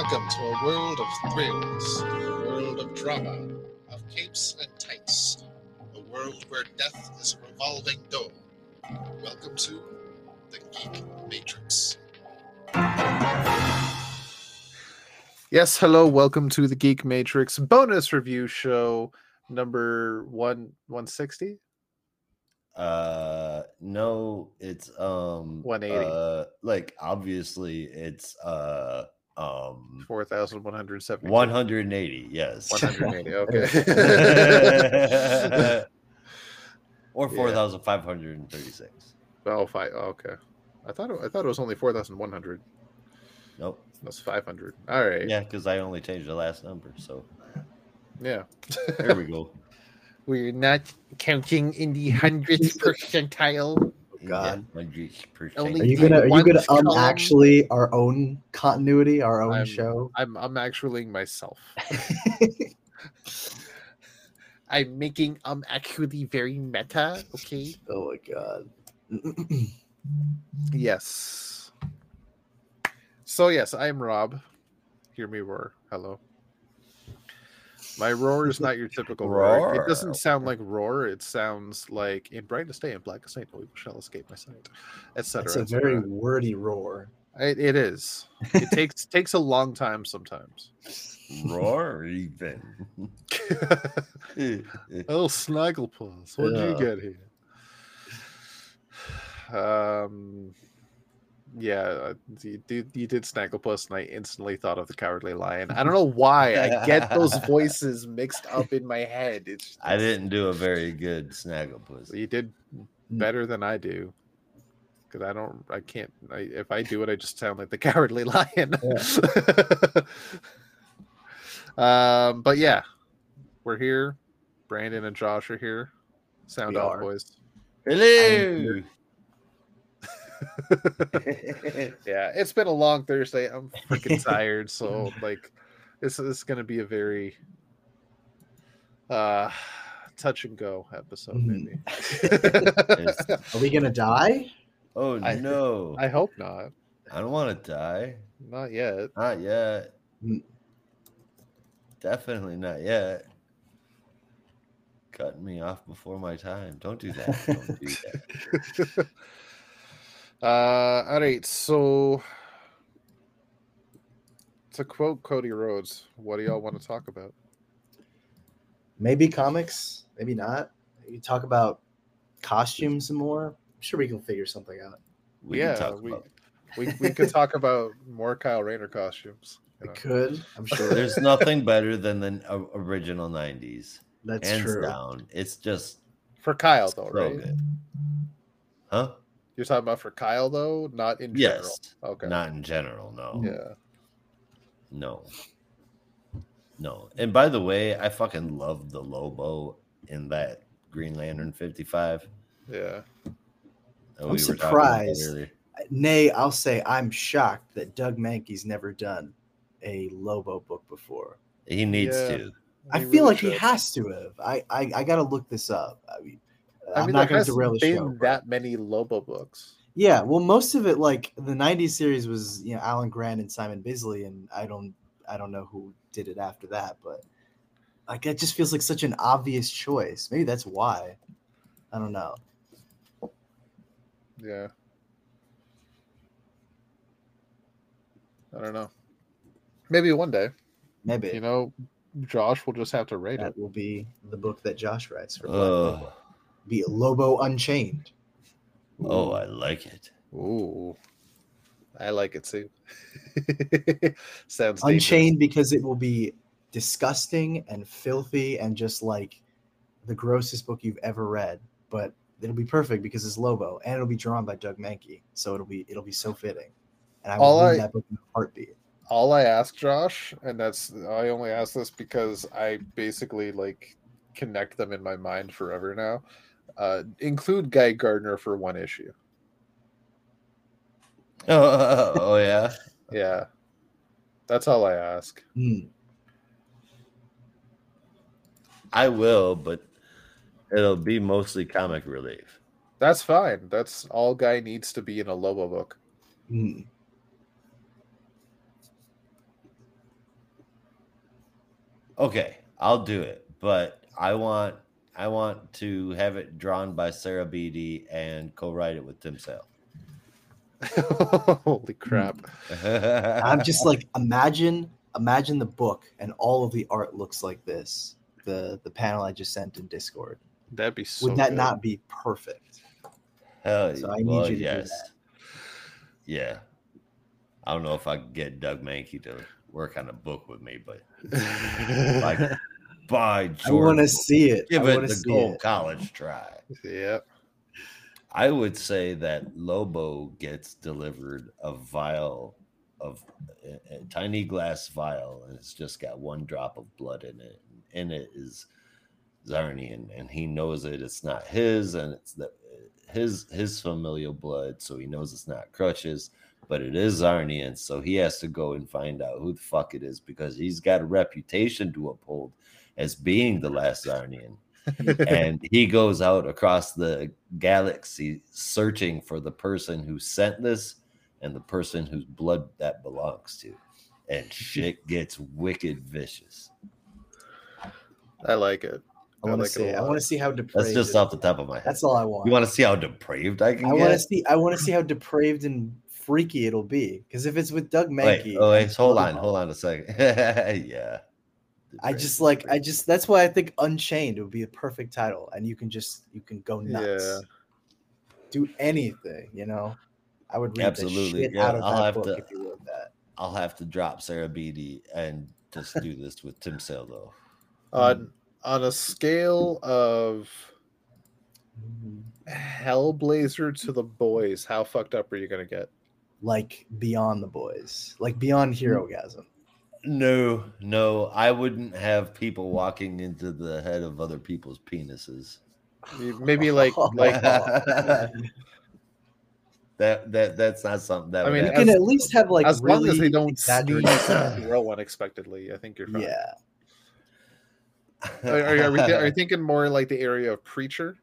Welcome to a world of thrills, a world of drama, of capes and tights, a world where death is a revolving door. Welcome to the Geek Matrix. Yes, hello, welcome to the Geek Matrix bonus review show number one one sixty. Uh no, it's um 180. Uh like obviously it's uh um Four thousand one hundred seventy. 180, yes. One hundred eighty. Okay. or 4536. oh, five. oh, okay. I thought it, I thought it was only four thousand one hundred. Nope. That's five hundred. All right. Yeah, because I only changed the last number. So Yeah. there we go. We're not counting in the hundredth percentile. God. Yeah, 100%. Only Are you gonna are you gonna um actually our own continuity, our own I'm- show? I'm I'm actually myself. I'm making um actually very meta. Okay. oh my god. Yes. So yes, I'm Rob. Hear me roar. Hello. My roar is not your typical roar. It doesn't sound like roar. It sounds like in brightest day and blackest night, no evil shall escape my sight, etc. It's a very wordy roar. It, it is. It takes takes a long time sometimes. Roar even. oh, Snagglepuss, what did you get here? Um, yeah, uh, you did you did Snagglepuss, and I instantly thought of the Cowardly Lion. I don't know why I get those voices mixed up in my head. It's I didn't do a very good snagglepuss. You did better than I do. Because I don't, I can't. I, if I do it, I just sound like the Cowardly Lion. um, but yeah, we're here. Brandon and Josh are here. Sound We off, are. boys. Hello. Yeah, it's been a long Thursday. I'm freaking tired. So like, this, this is going to be a very uh touch and go episode, maybe. Are we gonna die? oh I- no. I hope not. I don't want to die. Not yet. Not yet. Mm. Definitely not yet. Cutting me off before my time. Don't do that. Don't do that. Uh, all right. So, to quote Cody Rhodes, what do y'all want to talk about? Maybe comics, maybe not. You talk about costumes some more. I'm sure we can figure something out. We yeah, can talk we, about. we we could talk about more Kyle Rayner costumes. you We could. I'm sure. There's nothing better than the original '90s. That's Hands true. down. It's just For Kyle, so though, right? good. Huh? You're talking about for Kyle, though, not in general. Yes. Okay. Not in general. No. Yeah. No. No. And by the way, I fucking love the Lobo in that Green Lantern 55. Yeah. I'm were talking about surprised. Nay, I'll say I'm shocked that Doug Mahnke's never done a Lobo book before. He needs Yeah. to. I He feel really like he has to have. I I, I got to look this up. I mean, I I'm mean, not there going to derail the hasn't show. been but- that many Lobo books. Yeah, well, most of it, like the '90s series, was you know Alan Grant and Simon Bisley, and I don't I don't know who did it after that, but like it just feels like such an obvious choice. Maybe that's why. I don't know. Yeah. I don't know. Maybe one day. Maybe You know, Josh will just have to rate it. that will be the book that Josh writes for Black Lobo. Be Lobo Unchained. oh, I like it. Ooh. I like it too. Sounds dangerous. Unchained because it will be disgusting and filthy and just like the grossest book you've ever read. But it'll be perfect because it's Lobo and it'll be drawn by Doug Mahnke, so it'll be it'll be so fitting. And I will read I- that book in a heartbeat. All I ask Josh, and that's I only ask this because I basically like connect them in my mind forever now. Uh, include Guy Gardner for one issue. Oh, oh yeah. Yeah. That's all I ask. Hmm. I will, but it'll be mostly comic relief. That's fine. That's all Guy needs to be in a Lobo book. Hmm. Okay, I'll do it, but I want I want to have it drawn by Sarah Beatty and co-write it with Tim Sale. Holy crap! I'm just like imagine imagine the book and all of the art looks like this. The the panel I just sent in Discord. That'd be so. Would that good. not be perfect? Hell So I need Well, you to do yes. that. Yeah. I don't know if I can get Doug Mahnke to work on a book with me, but like by I Jordan, want to see it. give I it want to the gold it. college try. Yep. I would say that Lobo gets delivered a vial of a, a tiny glass vial, and it's just got one drop of blood in it. In it is Czarnian, and he knows it. It's not his, and it's the his his familial blood, so he knows it's not Crutches, but it is Czarnian. So he has to go and find out who the fuck it is because he's got a reputation to uphold as being the last Czarnian and he goes out across the galaxy searching for the person who sent this and the person whose blood that belongs to. And shit gets wicked vicious. I like it. I want like to it see. I want to see how depraved. That's just off the top of my head. That's all I want. You want to see how depraved I can I want to see. I want to see how depraved and freaky it'll be. Because if it's with Doug Wait, Mahnke, oh, wait, hold on, hold on a second. yeah. I just like. I just. That's why I think Unchained would be a perfect title, and you can just you can go nuts. Yeah. Do anything, you know. I would read Absolutely, the shit yeah, out of I'll that have book to- if you wrote that. I'll have to drop Sarah Beatty and just do this with Tim Sale though. On hmm. on a scale of. Hellblazer to the boys, how fucked up are you gonna get? Like beyond the boys, like beyond hmm. Herogasm. No, no, I wouldn't have people walking into the head of other people's penises. Maybe like like that that that's not something that I mean, You happen. can at least have like as really long as they don't exaggerated. sneeze and grow unexpectedly, I think you're fine. yeah, Are, are, are we are you thinking more like the area of preacher?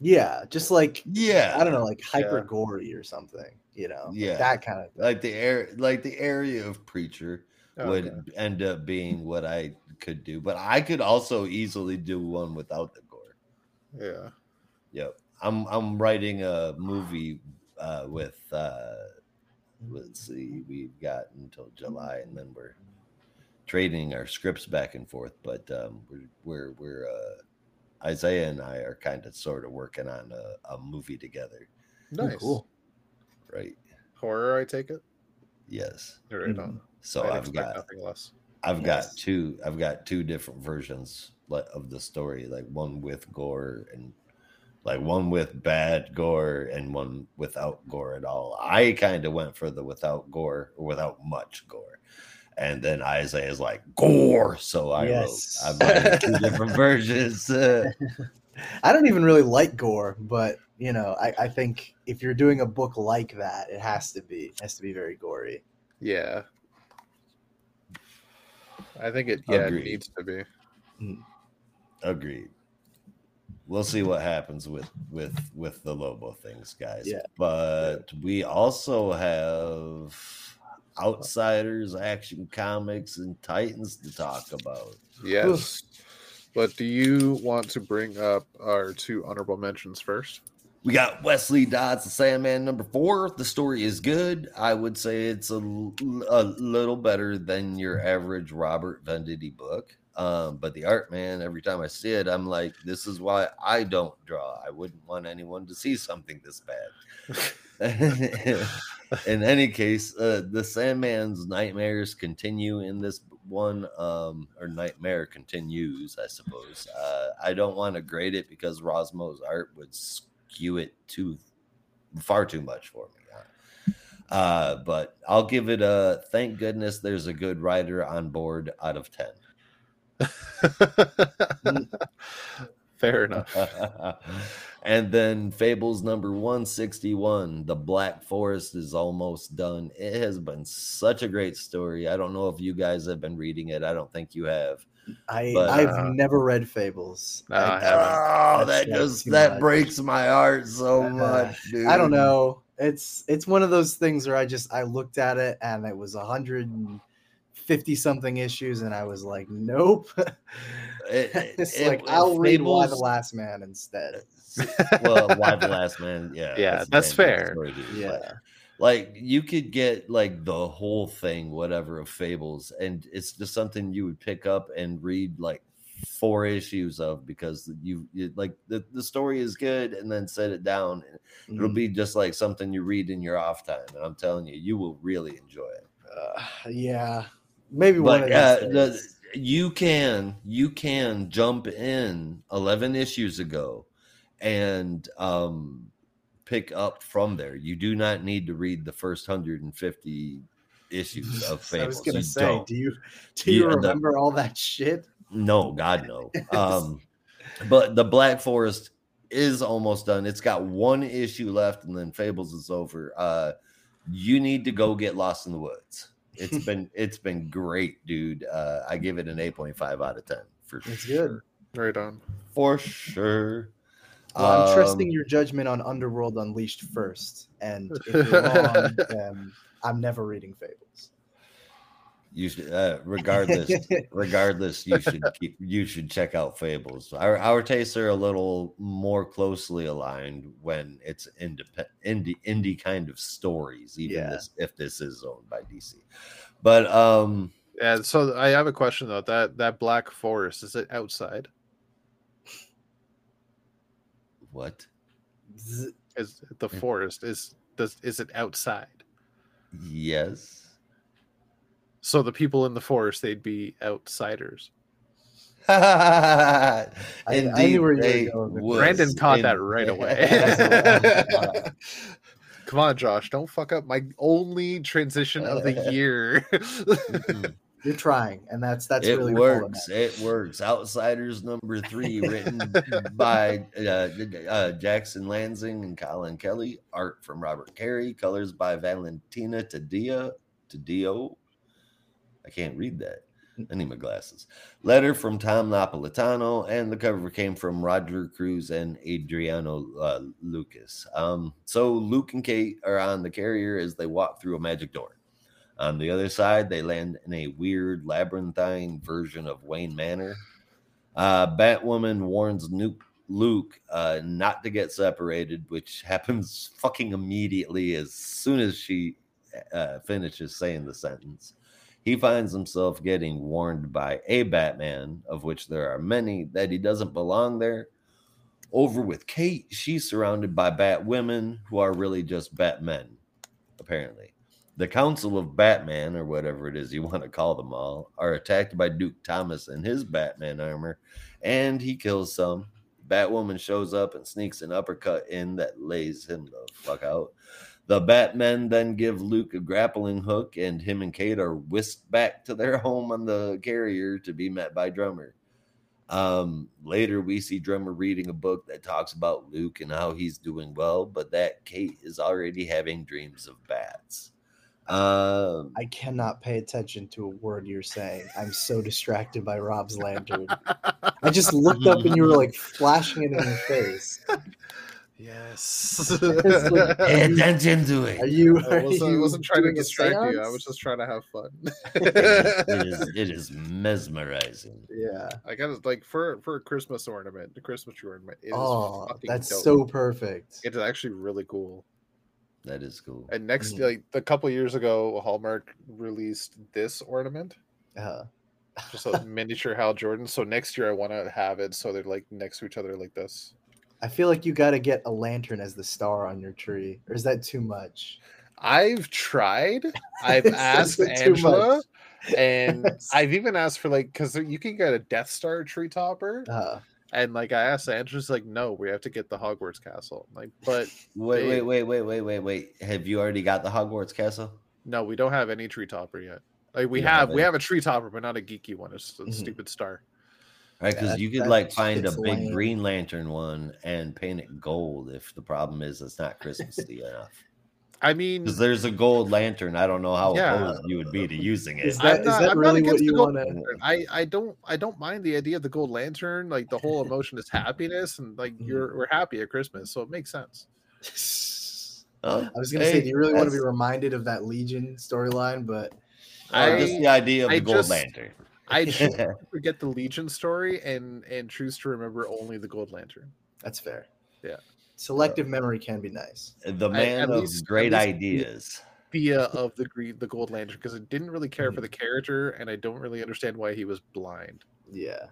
yeah, just like yeah, I don't know, like hyper Yeah. gory or something. You know, like Yeah. that kind of. like the air, like the area of preacher Oh, would end up being what I could do, but I could also easily do one without the gore. Yeah. Yep. I'm I'm writing a movie uh, with uh, let's see, we've got until July, and then we're trading our scripts back and forth. But um, we're we're we're uh, Isaiah and I are kind of sort of working on a, a movie together, Nice. cool. right? Horror, I take it. Yes. Right Mhm. on. So I'd I've got nothing less. I've got two I've got two different versions of the story, like one with gore and like one with bad gore and one without gore at all. I kind of went for the without gore or without much gore. And then Isaiah is like gore, so I Yes. wrote I wrote two different versions. I don't even really like gore, but you know, I, I think if you're doing a book like that, it has to be it has to be very gory. Yeah. I think it yeah Agreed. it needs to be. Mm. Agreed. We'll see what happens with with with the Lobo things, guys. Yeah. But we also have outsiders, action comics, and Titans to talk about. Yes. But do you want to bring up our two honorable mentions first? We got Wesley Dodds, the Sandman number four. The story is good. I would say it's a, a little better than your average Robert Venditti book. Um, but the art, man, every time I see it, I'm like, this is why I don't draw. I wouldn't want anyone to see something this bad. in any case, uh, the Sandman's nightmares continue in this one, um, or nightmare continues, I suppose. Uh, I don't want to grade it because Rossmo's art would skew it too far too much for me. Uh, but I'll give it a thank goodness there's a good writer on board out of 10. Fair enough. and then Fables number 161, The Black Forest is almost done. It has been such a great story. I don't know if you guys have been reading it. I don't think you have. I But, I've uh, never read Fables. No, I I, haven't. Oh, That's- that just that much. breaks my heart so Uh, much, dude. I don't know. It's it's one of those things where I just I looked at it and it was a hundred and 50 something issues and I was like, nope. It's it- like it- I'll read Y the Last Man instead. well, why the last man? Yeah, Yeah, a that's fair. story, dude, but, Yeah. Like you could get like the whole thing, whatever of Fables, and it's just something you would pick up and read like four issues of because you, you like the, the story is good, and then set it down. and It'll be just like something you read in your off time, and I'm telling you, you will really enjoy it. Uh, yeah. Maybe one of uh, the, you can you can jump in 11 issues ago and um pick up from there you do not need to read the first 150 issues of Fables. I fables was gonna say, don't. do you do you Yeah, the- remember all that shit? no god no um but the black forest is almost done it's got one issue left and then fables is over uh you need to go get lost in the woods it's been it's been great dude uh i give it an 8.5 out of 10 for It's sure. good. Right on. for sure Well, I'm trusting Um, your judgment on Underworld Unleashed first, and if you're wrong, then I'm never reading Fables. you should uh, regardless regardless you should keep you should check out fables our our tastes are a little more closely aligned when it's independent indie indie kind of stories even Yeah. this if this is owned by dc but um Yeah, so I have a question though. That that black forest is it outside? What Z- Is the forest is does is it outside? yes So the people in the forest they'd be outsiders. I Indeed, knew where you were they going. Brandon caught that In- right away. Come on, Josh, don't fuck up my only transition of the year. You're trying, and that's that's it really works. It works. Outsiders number three, written by uh, uh, Jackson Lansing and Colin Kelly. Art from Robert Carey. Colors by Valentina Tadia. Taddeo. I can't read that. I need my glasses. Letter from Tom Napolitano, and the cover came from Roger Cruz and Adriano uh, Lucas. Um, so Luke and Kate are on the carrier as they walk through a magic door. On the other side, they land in a weird labyrinthine version of Wayne Manor. Uh, Batwoman warns Nuke, Luke uh, not to get separated, which happens fucking immediately as soon as she uh, finishes saying the sentence. He finds himself getting warned by a Batman, of which there are many, that he doesn't belong there. Over with Kate, she's surrounded by Bat women who are really just Batmen, apparently. The Council of Batman, or whatever it is you want to call them all, are attacked by Duke Thomas in his Batman armor, and he kills some. Batwoman shows up and sneaks an uppercut in that lays him the fuck out. The Batmen then give Luke a grappling hook, and him and Kate are whisked back to their home on the carrier to be met by Drummer. Um, later, we see Drummer reading a book that talks about Luke and how he's doing well, but that Kate is already having dreams of bats. Um, I cannot pay attention to a word you're saying. I'm so distracted by Rob's lantern. I just looked up and you were like flashing it in your face. yes. It's like- pay attention to Are it. you? I Are wasn't, I wasn't trying to distract you. I was just trying to have fun. it, is, it is mesmerizing. Yeah. I got it like for for a Christmas ornament. The Christmas tree ornament is Oh, fucking that's dope. so perfect. It is actually really cool. That is cool. And next, Mhm. like a couple years ago, Hallmark released this ornament, Uh, just a miniature Hal Jordan. So next year, I want to have it so they're like next to each other like this. I feel like you got to get a lantern as the star on your tree, or is that too much? I've tried. I've asked Angela, and I've even asked for like because you can get a Death Star tree topper, Uh, and like I asked Angela's like, no, we have to get the Hogwarts castle. I'm like, but Wait, wait, wait, wait, wait, wait, wait. Have you already got the Hogwarts castle? no, we don't have any tree topper yet. Like we You have, have we have a tree topper, but not a geeky one. It's a Mhm. stupid star. Right, because That- you could like find a shit's big lame. Green Lantern one and paint it gold. If the problem is it's not Christmassy enough, I mean, there's a gold lantern. I don't know how Yeah. opposed you would be to using it. Is I'm that is not- that really what you want. I I don't I don't mind the idea of the gold lantern. Like the whole emotion is happiness, and like Mhm. you're we're happy at Christmas, so it makes sense. Oh, I was gonna hey, say, do you really want to be reminded of that Legion storyline? But Uh, just the idea of I the gold just- lantern. I forget the Legion story and and choose to remember only the Gold Lantern. That's fair. Yeah. Uh, Selective memory can be nice. the man at of least- great least- ideas. Idea of the green, the Gold Lantern because I didn't really care for mm-hmm. the character and I don't really understand why he was blind. Yeah.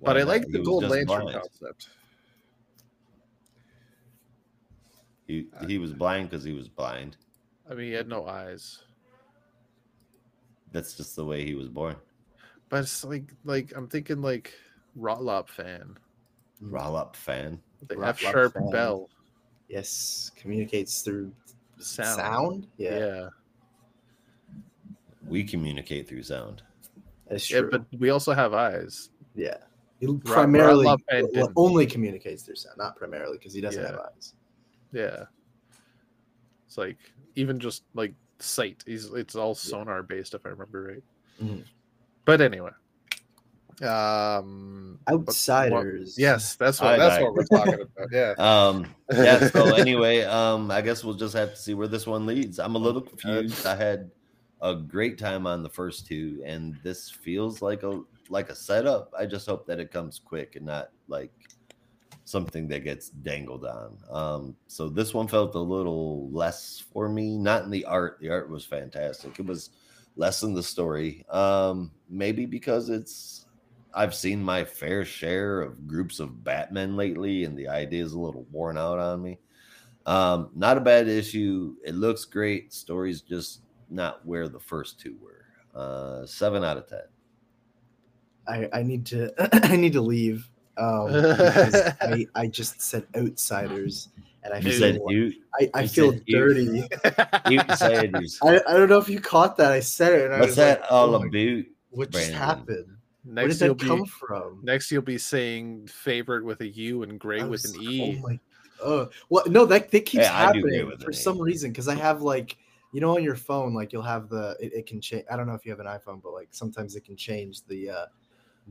But Why I like the Gold Lantern blind. concept. He, uh, he was blind because he was blind. I mean, he had no eyes, That's just the way he was born. but it's like like I'm thinking like Rot Lop Fan, Rot Lop Fan. the F sharp bell Yes. Communicates through sound. sound. Yeah. Yeah, We communicate through sound. That's yeah, true. but we also have eyes. yeah. He primarily Rotlop fan well, only communicates through sound, not primarily because he doesn't Yeah. have eyes. Yeah, it's like even just like sight. He's it's all sonar based if I remember right. Mhm. But anyway, um, but what- Outsiders. yes, that's what I that's like- what we're talking about. Yeah. Um, yeah. So anyway, um, I guess we'll just have to see where this one leads. I'm a little confused. I had a great time on the first two, and this feels like a like a setup. I just hope that it comes quick and not like something that gets dangled on. Um, so this one felt a little less for me. Not in the art. The art was fantastic. It was less in the story. Um, maybe because it's I've seen my fair share of groups of Batmen lately, and the idea is a little worn out on me. Um, not a bad issue. It looks great. Story's just not where the first two were. Uh, seven out of ten. I, I need to I need to leave. Um, I, I just said outsiders and I You feel said you. I, I you feel dirty. You you. I, I don't know if you caught that. I said it and I What's was that like, all oh about? What just Brandon? happened? Where next did you'll that be come from? next you'll be saying favorite with a U and gray I with was- an E. Oh my. Uh, well, no, that that keeps Hey, I do agree happening for some E. reason because I have like you know on your phone like you'll have the it, it can change. I don't know if you have an iPhone, but like sometimes it can change the uh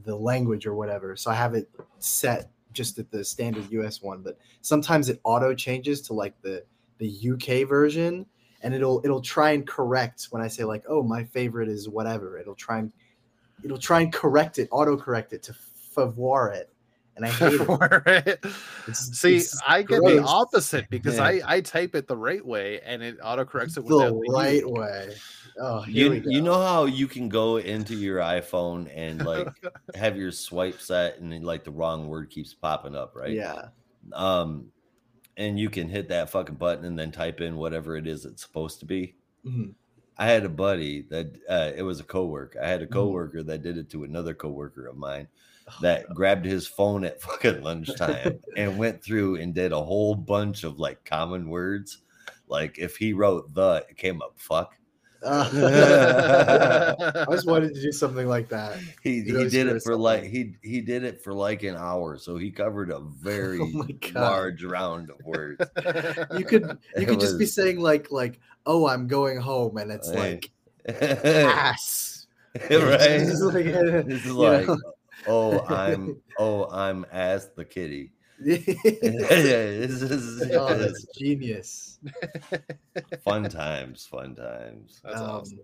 the language or whatever. So I have it set just at the standard US one, but sometimes it auto changes to like the the UK version and it'll it'll try and correct when I say like oh my favorite is whatever. It'll try and it'll try and correct it, auto correct it to favor it. And I hate it. It's- See, it's I get the opposite because Yeah. I, I type it the right way and it autocorrects it the right U. way. Oh, You, you know how you can go into your iPhone and like have your swipe set and then, like the wrong word keeps popping up, right? Yeah. Um, and you can hit that fucking button and then type in whatever it is it's supposed to be. Mhm. I had a buddy that uh, it was a coworker. I had a Mhm. coworker that did it to another coworker of mine Oh, that grabbed his phone at fucking lunchtime and went through and did a whole bunch of like common words. Like if he wrote the, it came up fuck. Uh, I just wanted to do something like that. He You he did it for up, like he he did it for like an hour, so he covered a very Oh large round of words. You could you It could just be saying like like oh I'm going home and it's Hey. like right? ass. This It's like, is like, know? oh, I'm oh, I'm as the kitty. Oh, this is that's genius. fun times, fun times. That's Um, awesome.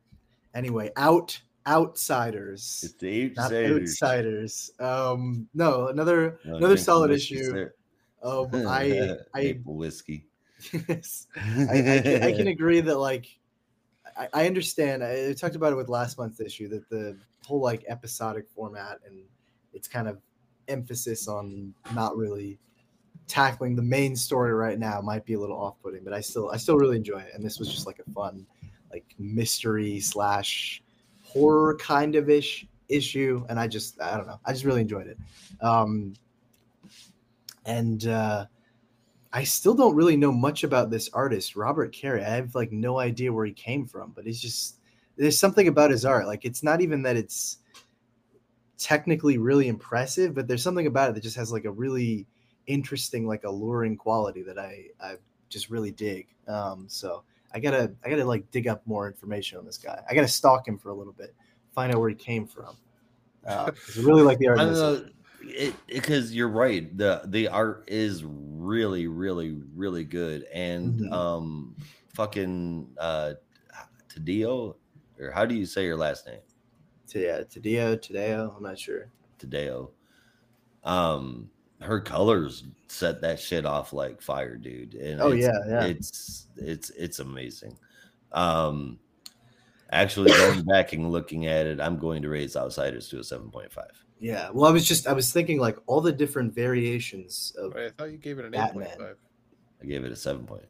Anyway, out outsiders. It's the Not outsiders. outsiders. Um, no, another Wanna another solid issue. Um, I I maple whiskey. yes, I, I, can, I can agree that like I, I understand. I, I talked about it with last month's issue that the whole like episodic format and its kind of emphasis on not really tackling the main story right now might be a little off-putting, but I still I still really enjoy it. And this was just like a fun like mystery slash horror kind of ish issue, and I just I don't know I just really enjoyed it. Um, and uh, I still don't really know much about this artist, Robert Carey. I have like no idea where he came from, but it's just there's something about his art. Like it's not even that it's technically really impressive, but there's something about it that just has like a really interesting, like alluring quality that I I just really dig. Um, so I gotta I gotta like dig up more information on this guy. I gotta stalk him for a little bit, find out where he came from. Uh, I really like the art. I don't know. It because you're right. The the art is really, really, really good. And Mhm. um fucking uh Taddeo or how do you say your last name? Yeah, Taddeo, Taddeo. I'm not sure. Taddeo. Um, her colors set that shit off like fire, dude. And Oh, it's, yeah, yeah. It's it's it's amazing. Um, actually, going back and looking at it, I'm going to raise Outsiders to a seven point five. Yeah. Well, I was just I was thinking like all the different variations of Wait, I thought you gave it an eight Batman. point five. I gave it a seven point.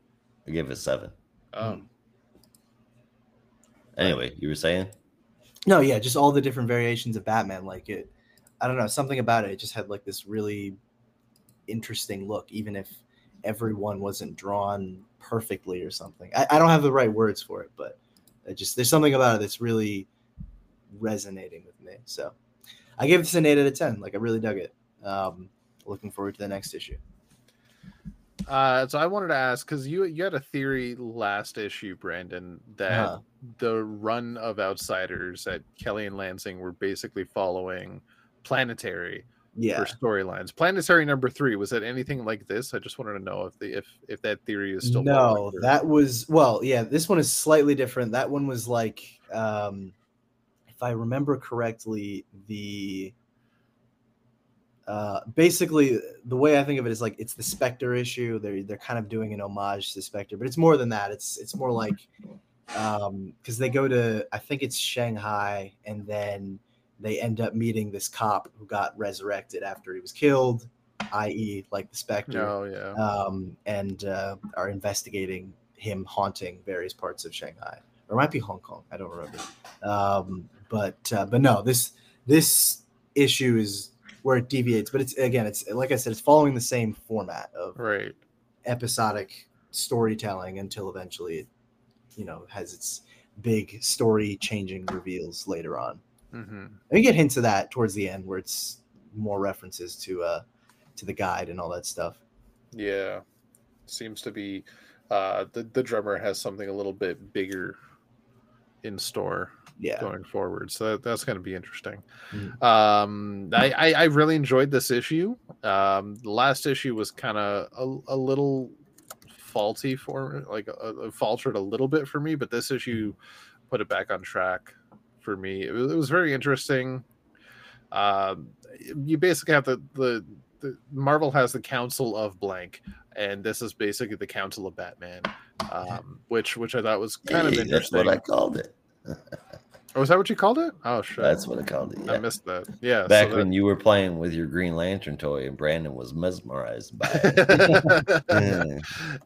I gave it a seven. Um. Anyway, you were saying? No, yeah, just all the different variations of Batman. Like it, I don't know, something about it. It just had like this really interesting look, even if everyone wasn't drawn perfectly or something. I, I don't have the right words for it, but it just there's something about it that's really resonating with me. So I gave this an eight out of ten. Like I really dug it. Um, looking forward to the next issue. Uh, so I wanted to ask because you you had a theory last issue, Brandon, that Uh-huh. the run of outsiders at Kelly and Lansing were basically following planetary Yeah. for storylines. Planetary number three was it anything like this? I just wanted to know if the if if that theory is still no that was well yeah this one is slightly different that one was like um if i remember correctly the uh basically the way i think of it is like it's the spectre issue they're they're kind of doing an homage to spectre but it's more than that it's it's more like um because they go to i think it's shanghai and then they end up meeting this cop who got resurrected after he was killed i.e like the spectre No, yeah. um, and uh, are investigating him haunting various parts of Shanghai, or it might be Hong Kong. I don't remember. Um, but uh, but no, this this issue is where it deviates. But it's again, it's like I said, it's following the same format of right. episodic storytelling until eventually it, you know, has its big story changing reveals later on. Hmm And you get hints of that towards the end, where it's more references to uh to the guide and all that stuff. Yeah. Seems to be uh the, the drummer has something a little bit bigger in store Yeah. going forward. So that, that's going to be interesting. Mhm. Um, I, I, I really enjoyed this issue. Um, the last issue was kind of a, a little faulty for like uh, faltered a little bit for me, but this issue put it back on track for me. It was, it was very interesting. Um, you basically have the, the the Marvel has the Council of Blank, and this is basically the Council of Batman, um, which which I thought was kind of Hey, that's interesting. what I called it. Oh, was that what you called it? Oh, shit. That's what I called it. I missed that. Yeah. so Back that- when you were playing with your Green Lantern toy and Brandon was mesmerized by it. Yeah.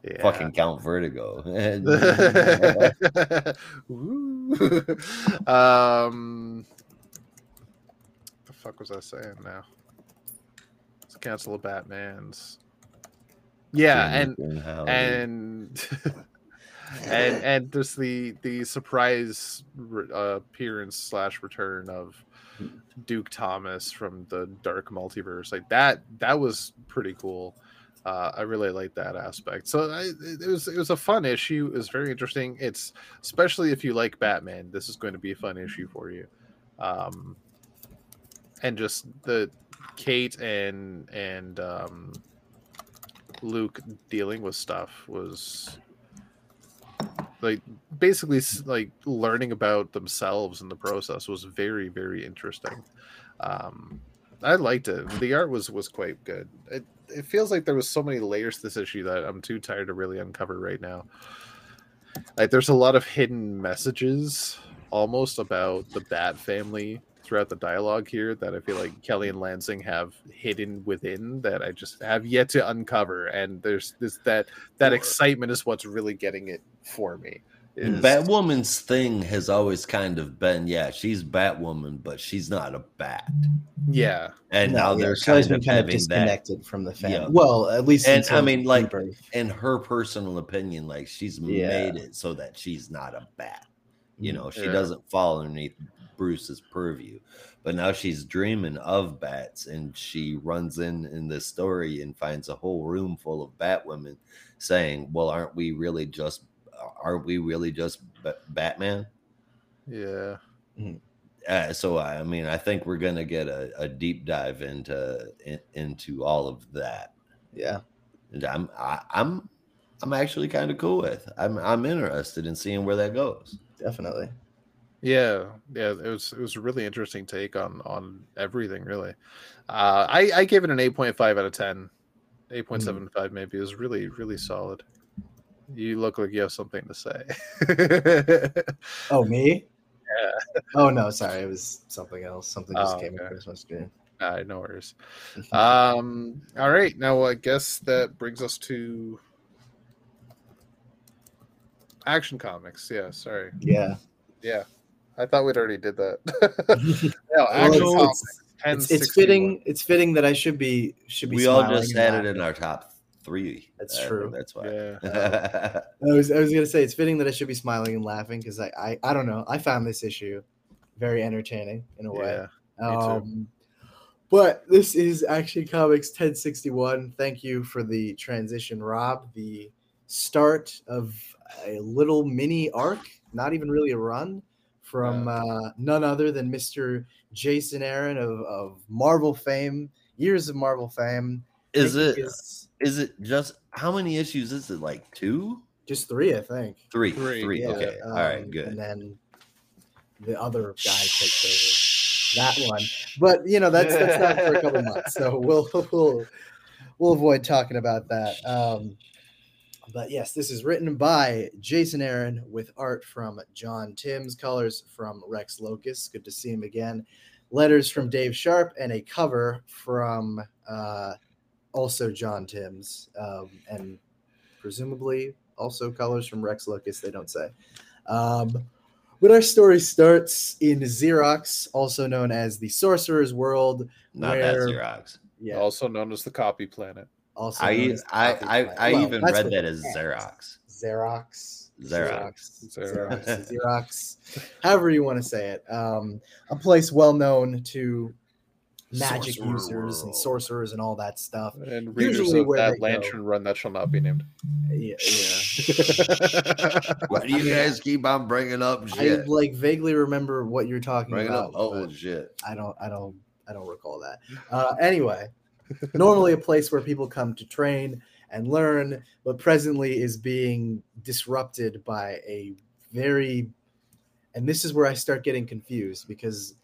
yeah. Fucking Count Vertigo. Um, the fuck was I saying now? It's Council of Batman's. Yeah, and and and and just the the surprise uh, appearance slash return of Duke Thomas from the Dark Multiverse, like that, that was pretty cool. Uh, I really like that aspect. So I, it was it was a fun issue. It was very interesting. It's especially if you like Batman, this is going to be a fun issue for you. Um, and just the Kate and and um, Luke dealing with stuff was like basically like learning about themselves in the process was very very interesting. Um, I liked it. The art was was quite good. It it feels like there was so many layers to this issue that I'm too tired to really uncover right now. Like there's a lot of hidden messages almost about the Bat family throughout the dialogue here that I feel like Kelly and Lansing have hidden within that I just have yet to uncover. And there's this that that excitement is what's really getting it for me. Is, Batwoman's thing has always kind of been, yeah, she's Batwoman, but she's not a bat. yeah, And No, now yeah, they're it's always kind been of having that. disconnected from the family. Yeah. Well, at least And, I mean, like, Rebirth. In her personal opinion, like she's Yeah. made it so that she's not a bat. You mm, know, she Yeah. doesn't fall underneath Bruce's purview. But now she's dreaming of bats, and she runs in in this story and finds a whole room full of Batwomen saying, "Well, aren't we really just? Aren't we really just Ba- Batman?" yeah. Uh, so I mean, I think we're gonna get a, a deep dive into in, into all of that. yeah, And I'm I, I'm I'm actually kind of cool with. I'm I'm interested in seeing where that goes. definitely. Yeah, yeah, it was it was a really interesting take on on everything. Really, uh, I I gave it an eight point five out of ten. Eight point seven five maybe it was really really solid. You look like you have something to say. Oh, me? Yeah. Oh no, sorry, it was something else. Something just Oh, came okay. across my screen. Nah, no worries. Um, all right, now I guess that brings us to Action Comics. Yeah, sorry. yeah, Yeah, I thought we'd already did that. no, Well, Action it's- it's, it's fitting. It's fitting that I should be should be. We all just and had it in our top three. That's Uh, true. That's why. Yeah. I was I was gonna say it's fitting that I should be smiling and laughing because I, I I don't know I found this issue very entertaining in a way. Yeah, me too. Um, but this is Action Comics 1061. Thank you for the transition, Rob. The start of a little mini arc, not even really a run, from uh, none other than Mr. Jason Aaron of, of Marvel fame, years of Marvel fame. is Making it? Is it just how many issues is it? Like two, just three, I think. Three, Yeah, Okay, um, all right, good. And then the other guy takes over that one. But you know, that's that's not for a couple months, so we'll we'll we'll avoid talking about that. Um, but yes, this is written by Jason Aaron with art from John Timms, colors from Rex Lokus. Good to see him again. Letters from Dave Sharp and a cover from uh, also John Timms, um, and presumably also colors from Rex Lokus. They don't say. Um, but our story starts in Zerox, also known as the Sorcerer's World. Not that where- Xerox. Yeah, also known as the Copy Planet. Also known I I I, I Well, even read that as. Xerox. Xerox. Xerox. Xerox. Xerox. Xerox. However you want to say it. Um, a place well known to magic Sorcerer users and sorcerers and all that stuff. And readers Usually of where that they go. lantern run that shall not be named. Yeah, yeah. Why do you guys keep on bringing up shit? I like vaguely remember what you're talking Bringing about. up but- old shit. I don't I don't I don't recall that. Uh, anyway, normally a place where people come to train and learn, but presently is being disrupted by a very and this is where I start getting confused because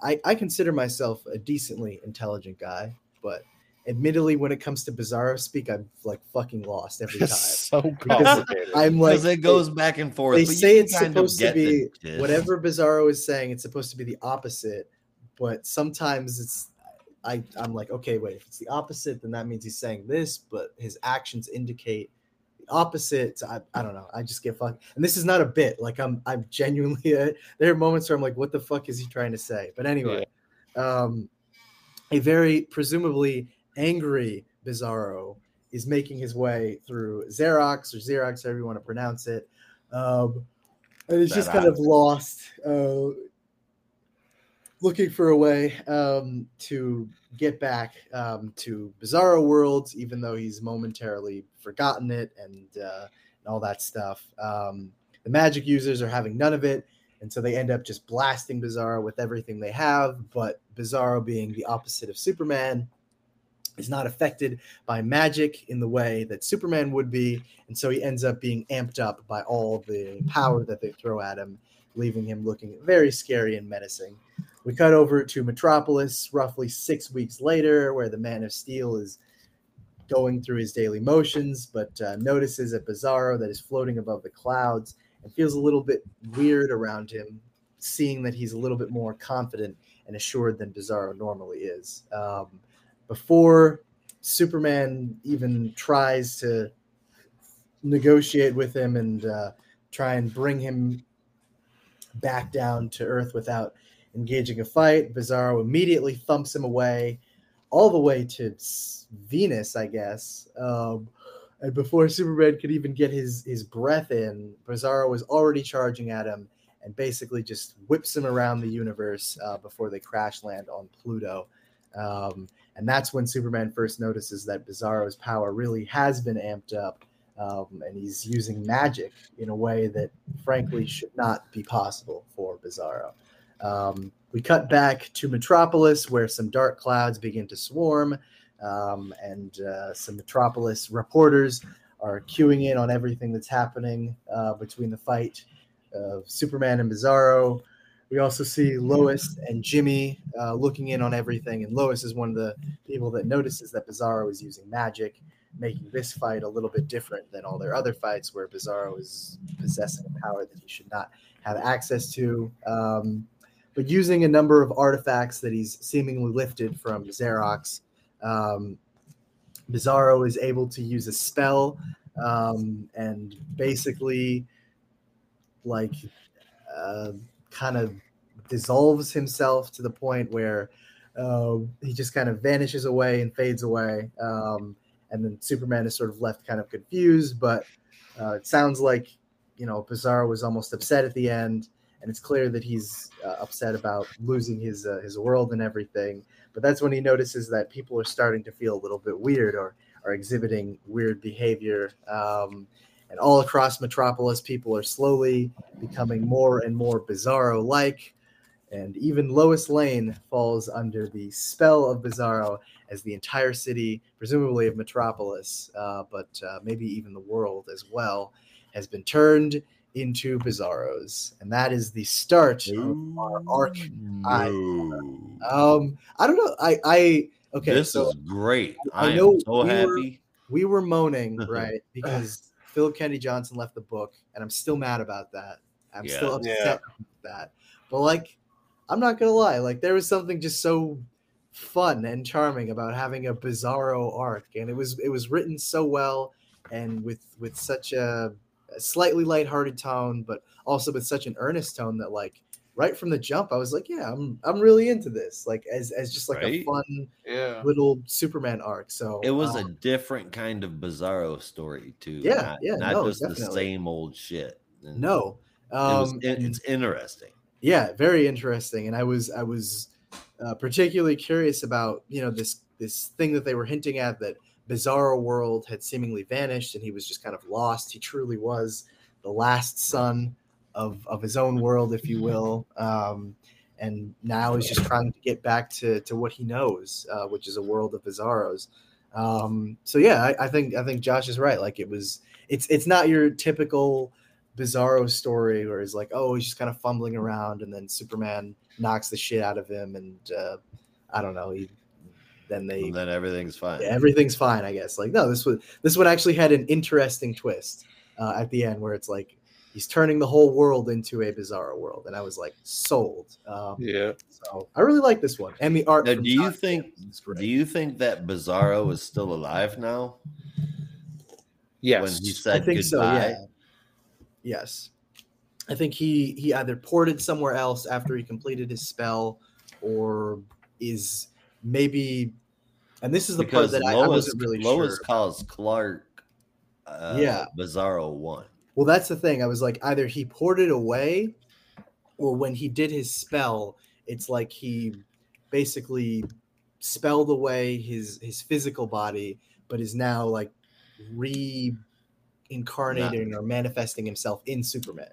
I, I consider myself a decently intelligent guy, but admittedly when it comes to Bizarro speak, I'm like fucking lost every time. so Because complicated. I'm like Because it goes back and forth. they but say it's supposed to be whatever Bizarro is saying. It's supposed to be the opposite, but sometimes it's I I'm like, okay, wait, if it's the opposite, then that means he's saying this, but his actions indicate the opposite. I, I don't know. I just get fucked. And this is not a bit. Like I'm I'm genuinely uh, there are moments where I'm like, what the fuck is he trying to say? But anyway, um, a very presumably angry Bizarro is making his way through Zerox or Zerox, however you want to pronounce it. Um, and he's just kind of lost, uh, looking for a way um, to get back um, to Bizarro Worlds, even though he's momentarily forgotten it and, uh, and all that stuff. Um, the magic users are having none of it. And so they end up just blasting Bizarro with everything they have. But Bizarro, being the opposite of Superman, is not affected by magic in the way that Superman would be. And so he ends up being amped up by all the power that they throw at him, leaving him looking very scary and menacing. We cut over to Metropolis roughly six weeks later, where the Man of Steel is going through his daily motions, but uh, notices a Bizarro that is floating above the clouds and feels a little bit weird around him, seeing that he's a little bit more confident and assured than Bizarro normally is. Um, before Superman even tries to negotiate with him and uh, try and bring him back down to Earth without engaging a fight, Bizarro immediately thumps him away, all the way to Venus, I guess. Um, and before Superman could even get his his breath in, Bizarro was already charging at him and basically just whips him around the universe uh, before they crash land on Pluto. Um, and that's when Superman first notices that Bizarro's power really has been amped up, um, and he's using magic in a way that, frankly, should not be possible for Bizarro. Um, we cut back to Metropolis, where some dark clouds begin to swarm, um, and uh, some Metropolis reporters are queuing in on everything that's happening uh, between the fight of Superman and Bizarro. we also see Lois and Jimmy uh, looking in on everything, and Lois is one of the people that notices that Bizarro is using magic, making this fight a little bit different than all their other fights, where Bizarro is possessing a power that he should not have access to. Um, but using a number of artifacts that he's seemingly lifted from Zerox, um, Bizarro is able to use a spell um, and basically, like, uh, kind of dissolves himself to the point where uh, he just kind of vanishes away and fades away. Um, and then Superman is sort of left kind of confused, but uh, it sounds like you know Bizarro was almost upset at the end, and it's clear that he's uh, upset about losing his uh, his world and everything. But that's when he notices that people are starting to feel a little bit weird or are exhibiting weird behavior. Um, and all across Metropolis, people are slowly becoming more and more Bizarro like. And even Lois Lane falls under the spell of Bizarro as the entire city, presumably of Metropolis, uh, but uh, maybe even the world as well, has been turned into Bizarros. And that is the start of our arc. I- Um, I don't know. I, I okay. this so is great. I I, am know so we were- we were moaning, right? Because Philip Kennedy Johnson left the book, and I'm still mad about that. I'm still upset Yeah. about that. But like, I'm not gonna lie, like there was something just so fun and charming about having a bizarro arc, and it was it was written so well and with with such a, a slightly lighthearted tone, but also with such an earnest tone that like right from the jump, I was like, yeah, I'm I'm really into this, like as as just like a fun Yeah. little Superman arc. So It was um, a different kind of bizarro story too. Yeah, not, yeah, not no, just the same old shit. And no. it was, Um, it- and- it's interesting. yeah very interesting and i was i was uh, particularly curious about you know this this thing that they were hinting at that bizarro world had seemingly vanished and he was just kind of lost. He truly was the last son of of his own world if you will. Um and now he's just trying to get back to to what he knows uh, which is a world of bizarros. Um so yeah I, I think i think josh is right. Like it was it's it's not your typical bizarro story where he's like, oh, he's just kind of fumbling around, and then Superman knocks the shit out of him, and uh, I don't know. He then they And then everything's fine. everything's fine, I guess. Like no, this was this one actually had an interesting twist uh, at the end where it's like he's turning the whole world into a bizarro world, and I was like sold. Um, Yeah. So I really like this one, and the art. Now, do you Todd think- great. Do you think that Bizarro is still alive now? Yes. When he I said think goodbye. so. Yeah. Yes, I think he he either ported somewhere else after he completed his spell, or is maybe. And this is the because part that I, I wasn't really Lois sure. calls Clark uh, Yeah. Bizarro one. Well, that's the thing. I was like, either he ported away, or when he did his spell, it's like he basically spelled away his his physical body, but is now like reincarnating or manifesting himself in Superman.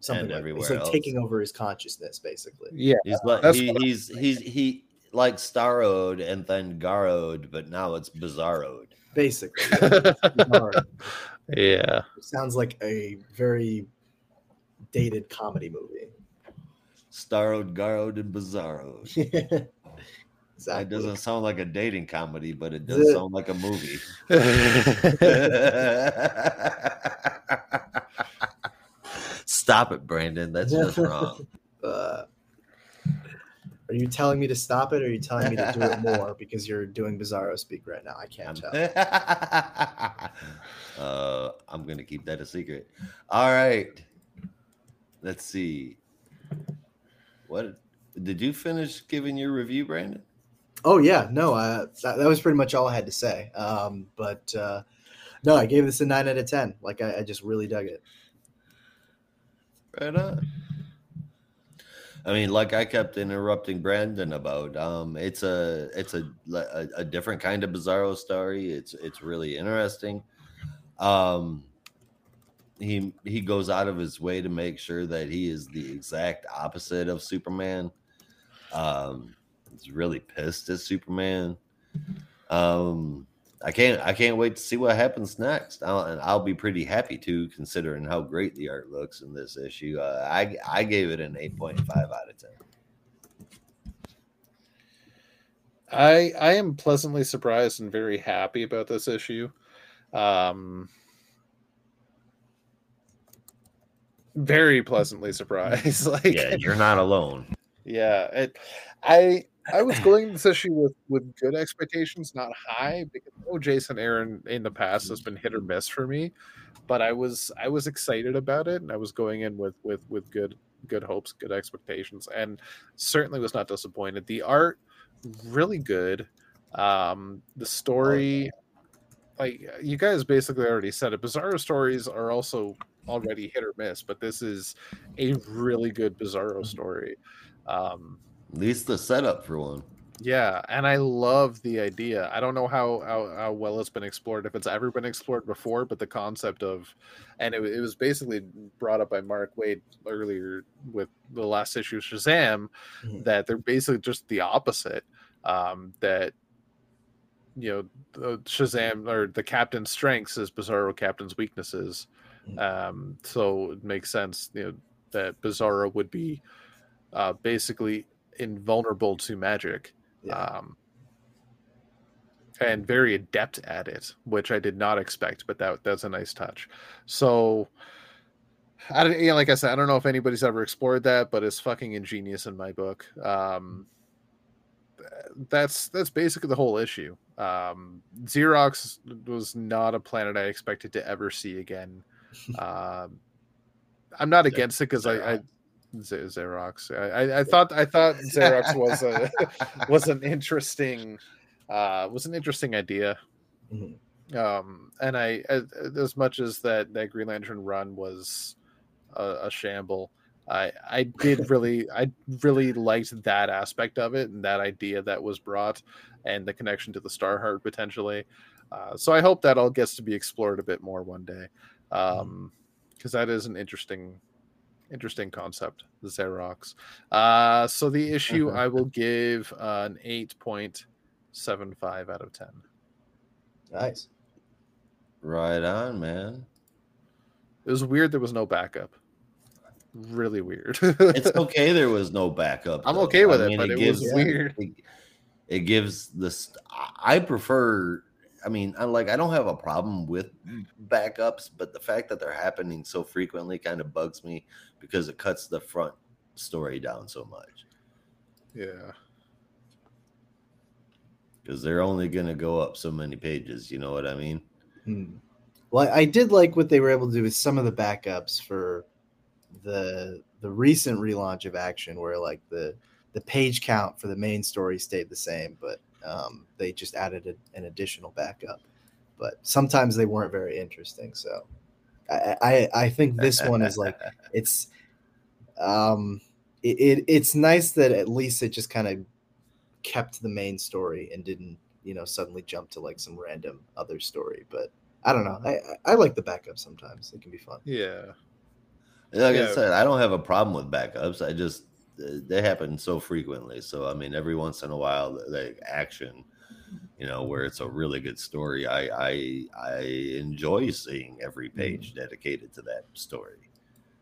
Something And like everywhere He's like else. taking over his consciousness, basically. yeah. He's like he, he's he's he like Starroed and then Garrowed, but now it's Bizarroed. Basically, yeah. Yeah. Sounds like a very dated comedy movie. Starroed, Garrowed, and Bizarroed. exactly. That doesn't sound like a dating comedy, but it does sound like a movie. Stop it, Brandon. That's just wrong. uh, are you telling me to stop it or are you telling me to do it more because you're doing bizarro speak right now i can't tell uh, I'm gonna keep that a secret. All right. Let's see. What did you finish giving your review, Brandon? oh yeah no uh, that, that was pretty much all i had to say um, but uh, no i gave this a 9 out of 10 like i, I just really dug it Right on. I mean, like I kept interrupting Brandon about, um, it's a it's a, a a different kind of bizarro story. It's it's really interesting. Um, he he goes out of his way to make sure that he is the exact opposite of Superman. Um, he's really pissed at Superman. Um, I can't I can't wait to see what happens next. I'll, and I'll be pretty happy too, considering how great the art looks in this issue. Uh, I I gave it an eight point five out of ten. I I am pleasantly surprised and very happy about this issue. Um, very pleasantly surprised. like Yeah, you're not alone. Yeah, it, I I was going this issue with with good expectations, not high, because oh, Jason Aaron in the past has been hit or miss for me, but I was I was excited about it, and I was going in with with with good good hopes, good expectations, and certainly was not disappointed. The art really good. Um, the story, like you guys basically already said it. Bizarro stories are also already hit or miss, but this is a really good Bizarro story. Um, At least the setup for one. yeah, and I love the idea. I don't know how, how how well it's been explored, if it's ever been explored before, but the concept of, and it, it was basically brought up by Mark Waid earlier with the last issue of Shazam, Mhm. that they're basically just the opposite. Um, that you know, the Shazam or the Captain's strengths is Bizarro Captain's weaknesses. Mhm. Um, so it makes sense, you know, that Bizarro would be uh, basically invulnerable to magic. Yeah. Um, and very adept at it, which I did not expect, but that that's a nice touch. So, I don't, yeah, like I said, I don't know if anybody's ever explored that, but it's fucking ingenious in my book. Um, that's that's basically the whole issue. Um, Zerox was not a planet I expected to ever see again. Um, I'm not against it because I, I Zerox. I, I, I thought I thought Zerox was a was an interesting uh, was an interesting idea. Mhm. Um, and I as, as much as that that Green Lantern run was a, a shamble. I I did really I really liked that aspect of it and that idea that was brought and the connection to the Starheart potentially. Uh, so I hope that all gets to be explored a bit more one day, because that is an interesting interesting concept. The Zerox. Uh, so the issue Mhm. I will give uh, an eight point seven five out of ten. Nice. Right on, man. It was weird there was no backup. Really weird. It's okay. There was no backup. I'm okay with I it, mean, but it was weird. It, it gives this. I prefer. I mean, I like. I don't have a problem with backups, but the fact that they're happening so frequently kind of bugs me because it cuts the front story down so much. yeah. Because they're only going to go up so many pages. You know what I mean? Hmm. Well, I did like what they were able to do with some of the backups for the the recent relaunch of Action, where like the the page count for the main story stayed the same, but um, they just added a, an additional backup. But sometimes they weren't very interesting. So I I, I think this one is like it's um it, it it's nice that at least it just kind of kept the main story and didn't you know suddenly jump to like some random other story but i don't know i i I like the backup sometimes it can be fun Yeah. Like Yeah. I said, I don't have a problem with backups. I just they happen so frequently. So I mean, every once in a while, like action, you know, where it's a really good story, I I I enjoy seeing every page dedicated to that story.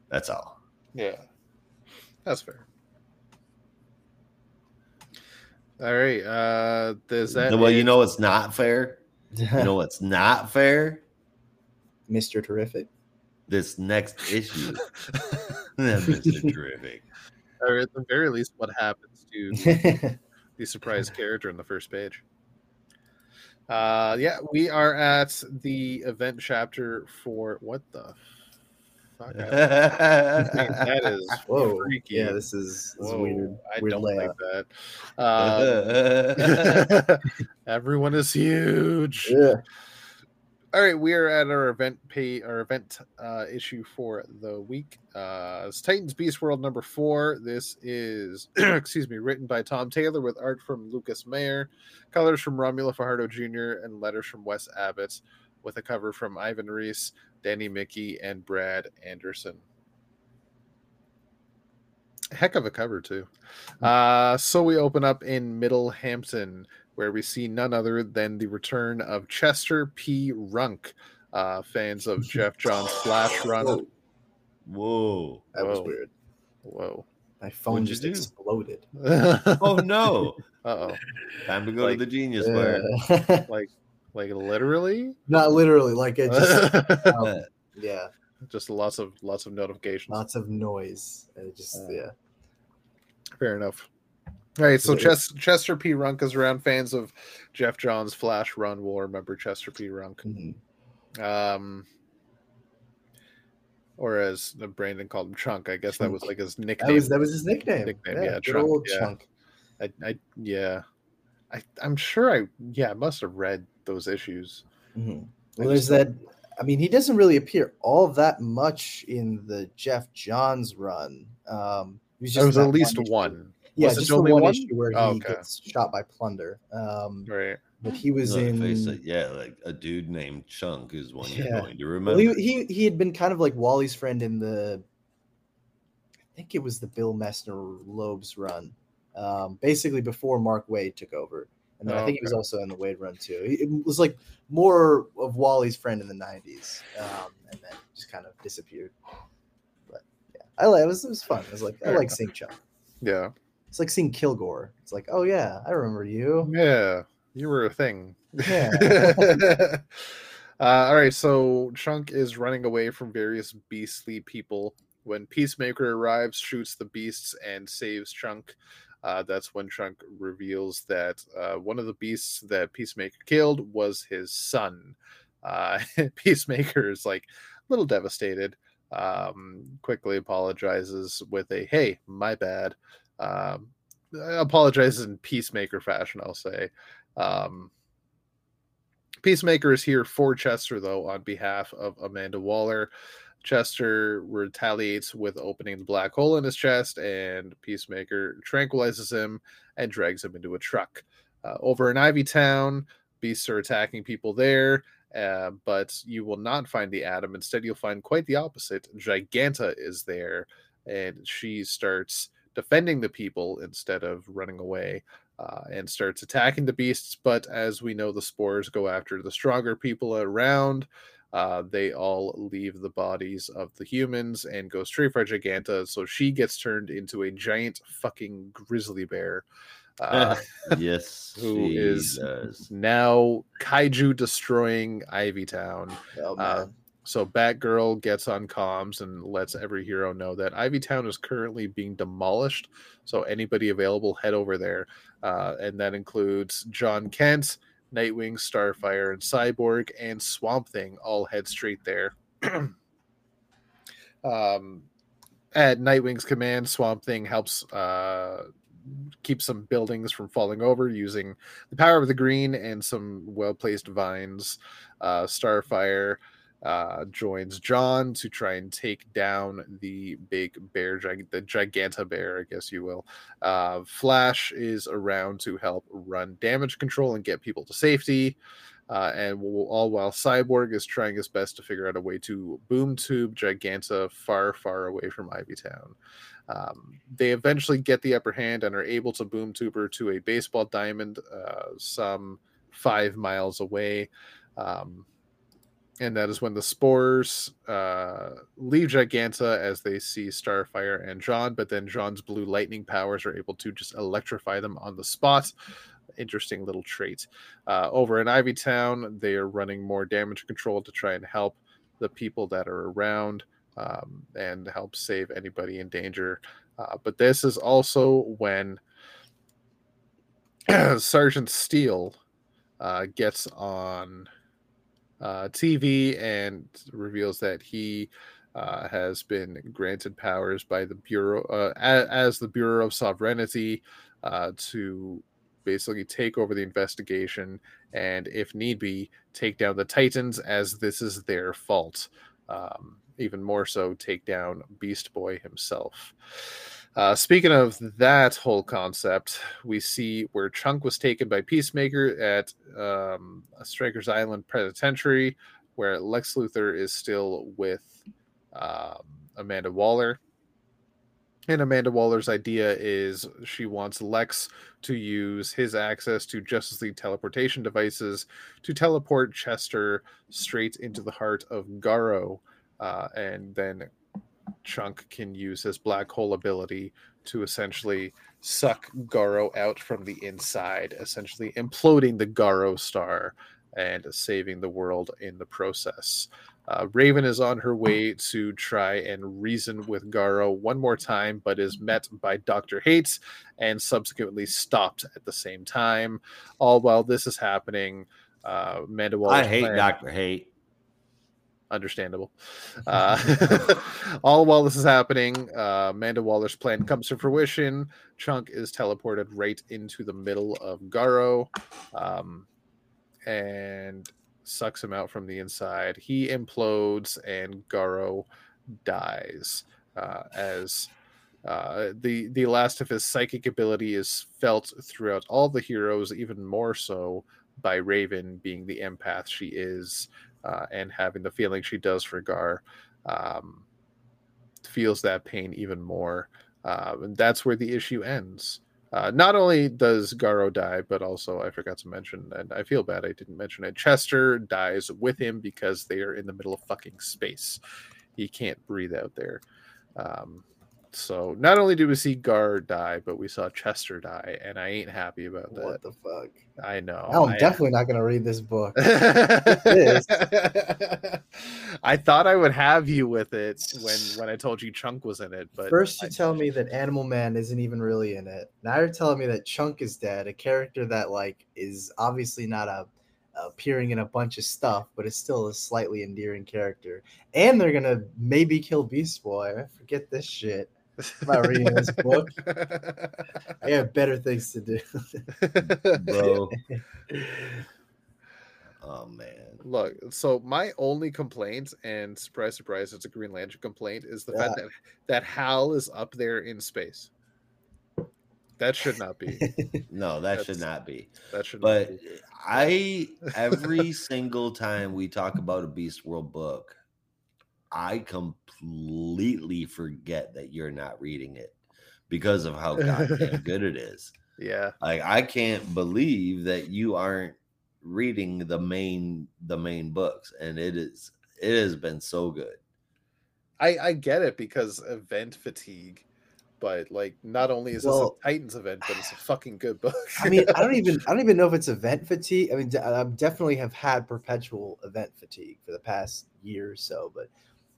That's all. Yeah. That's fair. All right. Uh does that well, you know, it's not fair. You know, what's not fair. mr terrific This next issue, Mr. Terrific. or at the very least what happens to the surprise character in the first page. Uh yeah, we are at the event chapter for what the fuck? I- that is whoa freaky. yeah this is, this is weird I weird don't layout. like that. Um, everyone is huge. yeah All right, we are at our event pay our event uh, issue for the week. Uh, it's Titans Beast World number four. This is excuse me, written by Tom Taylor with art from Lucas Meyer, colors from Romulo Fajardo Jr. and letters from Wes Abbott, with a cover from Ivan Reis, Danny Miki, and Brad Anderson. Heck of a cover too. Uh, so we open up in Middle Hampton. where we see none other than the return of Chester P. Runk. Uh, fans of Geoff Johns' Flash run. Whoa, Whoa. that was weird. Whoa. My phone just do? exploded. Oh no. Uh-oh. Time to go Like- to the genius bar. Yeah. Like like literally? Not literally, like it just um, yeah, Just lots of lots of notifications. lots of noise. and It just Uh, yeah. Fair enough. All right, so Ches- Chester P. Runk is around. Fans of Geoff Johns' Flash Run will remember Chester P. Runk. Mhm. Um, or as Brandon called him, Chunk. I guess that was like his nickname. That was that was his nickname. Nickname, yeah, yeah, Chunk, old yeah. chunk. I, I, yeah, I, I'm sure I, yeah, I must have read those issues. Mhm. I Well, there's that. I mean, he doesn't really appear all that much in the Geoff Johns run. Um, he There was at least issue. one, Yeah, Was it just the only one, one? issue where he Oh, okay. gets shot by Plunder. Um, right? but he was No, in. face it, yeah, like a dude named Chunk is one you're Yeah. going to Well, remember. he, he he had been kind of like Wally's friend in the. I think it was the Bill Messner-Loebs run, um, basically before Mark Waid took over, and then I Oh, think he was also in the Waid run too. It was like more of Wally's friend in the '90s, um, and then just kind of disappeared. But yeah, I like it was it was fun. It was like I like seeing Chuck. Yeah, It's like seeing Kilgore. It's like, oh yeah, I remember you. yeah, you were a thing. Yeah. uh, all right, so Chunk is running away from various beastly people. When Peacemaker arrives, shoots the beasts, and saves Chunk. Uh, that's when Chunk reveals that uh, one of the beasts that Peacemaker killed was his son. Uh, Peacemaker is like a little devastated. Um, quickly apologizes with a "Hey, my bad." Um, apologizes in Peacemaker fashion, I'll say. Um, Peacemaker is here for Chester, though, on behalf of Amanda Waller. Chester retaliates with opening the black hole in his chest, and Peacemaker tranquilizes him and drags him into a truck. Uh, over in Ivy Town, beasts are attacking people there, uh, but you will not find the Atom. Instead, you'll find quite the opposite. Giganta is there, and she starts defending the people instead of running away uh, and starts attacking the beasts. But as we know, the spores go after the stronger people around. Uh, they all leave the bodies of the humans and go straight for Giganta. So she gets turned into a giant fucking grizzly bear. Uh, yes, who she is does. now kaiju destroying Ivy Town. Oh, Uh. So Batgirl gets on comms and lets every hero know that Ivy Town is currently being demolished. So anybody available, head over there. Uh, and that includes Jon Kent, Nightwing, Starfire, and Cyborg, and Swamp Thing all head straight there. um, at Nightwing's command, Swamp Thing helps uh, keep some buildings from falling over using the power of the green and some well placed vines. Uh, Starfire uh, joins Jon to try and take down the big bear, the Giganta bear, I guess you will. Uh, Flash is around to help run damage control and get people to safety. Uh, and w- all while Cyborg is trying his best to figure out a way to boom tube Giganta far, far away from Ivy Town. Um, they eventually get the upper hand and are able to boom tube her to a baseball diamond uh, some five miles away. Um, and that is when the spores uh, leave Giganta as they see Starfire and Jon, but then Jon's blue lightning powers are able to just electrify them on the spot. Interesting little trait. Uh, over in Ivy Town, they are running more damage control to try and help the people that are around um, and help save anybody in danger. Uh, but this is also when Sergeant Steele uh, gets on uh, TV and reveals that he uh, has been granted powers by the Bureau uh, as, as the Bureau of Sovereignty uh, to basically take over the investigation and, if need be, take down the Titans as this is their fault. Um, even more so, take down Beast Boy himself. Uh, speaking of that whole concept, we see where Chunk was taken by Peacemaker at um, Stryker's Island Penitentiary, where Lex Luthor is still with um, Amanda Waller. And Amanda Waller's idea is she wants Lex to use his access to Justice League teleportation devices to teleport Chester straight into the heart of Garo. Uh, and then Chunk can use his black hole ability to essentially suck Garo out from the inside, essentially imploding the Garo star and saving the world in the process. Uh, Raven is on her way to try and reason with Garo one more time, but is met by Dr. Hate and subsequently stopped at the same time. All while this is happening, uh, I hate plan- Doctor Hate. Understandable. Uh, all while this is happening, uh, Amanda Waller's plan comes to fruition. Chunk is teleported right into the middle of Garo um, and sucks him out from the inside. He implodes and Garo dies uh, as. Uh, the the last of his psychic ability is felt throughout all the heroes, even more so by Raven being the empath she is uh, and having the feeling she does for Gar, um, feels that pain even more. Uh, and that's where the issue ends. Uh, not only does Garo die, but also I forgot to mention, and I feel bad I didn't mention it. Chester dies with him because they are in the middle of fucking space. He can't breathe out there. Um, so not only do we see Gar die, but we saw Chester die, and I ain't happy about that. What the fuck? I know. I'm I- definitely not gonna read this book. I thought I would have you with it when when I told you Chunk was in it, but First, you I- tell me that Animal Man isn't even really in it. Now you're telling me that Chunk is dead, a character that like is obviously not a appearing in a bunch of stuff, but is still a slightly endearing character. And they're gonna maybe kill Beast Boy. I forget this shit. I'm reading this book. I have better things to do. bro. oh man. Look, so my only complaint, and surprise, surprise, it's a Green Lantern complaint, is the fact that that Hal is up there in space. That should not be. No, that should not be. That should. But not be. I every single time we talk about a Beast World book, I completely forget that you're not reading it because of how goddamn good it is. yeah, Like I can't believe that you aren't reading the main the main books, and it is it has been so good. I I get it because event fatigue, but like not only is Well- this a Titans event, but it's a fucking good book. I mean, I don't even I don't even know if it's event fatigue. I mean, I definitely have had perpetual event fatigue for the past year or so, but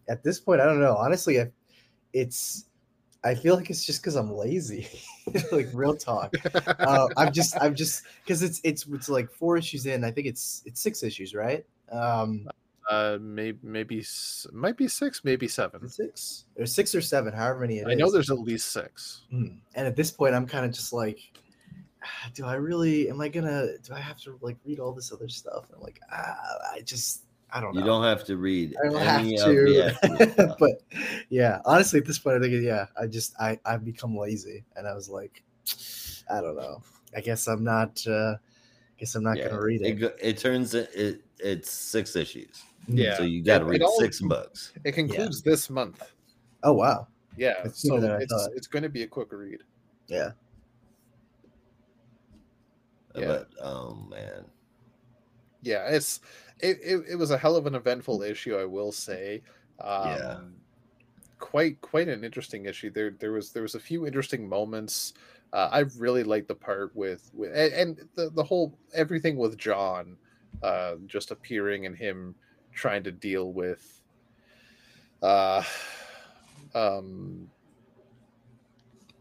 at this point, I don't know. Honestly, I, it's I feel like it's just because I'm lazy. like real talk. Uh, I'm just I'm just because it's it's it's like four issues in. I think it's it's six issues, right? Um, uh, maybe maybe might be six, maybe seven. six or six or seven, however many it is. I know there's at least six. Mm. And at this point, I'm kind of just like, ah, do I really? Am I gonna? Do I have to like read all this other stuff? I'm like, ah, I just, I don't know. You don't have to read I don't have any of to. stuff. but yeah, honestly, at this point, I think yeah, I just I I've become lazy, and I was like, I don't know. I guess I'm not. uh I guess I'm not Yeah, gonna read it. it. It turns it, it it's six issues, Mm. Yeah. so you got to It- it read all- six books. It concludes this month. Oh wow. Yeah, It's so sooner than I it's it's going to be a quick read. Yeah. Yeah. But oh man, Yeah, it's it, it, it was a hell of an eventful issue, I will say. Um, Yeah. Quite quite an interesting issue. There there was there was a few interesting moments. Uh, I really liked the part with, with and, and the the whole everything with Jon, uh, just appearing and him trying to deal with, uh, um,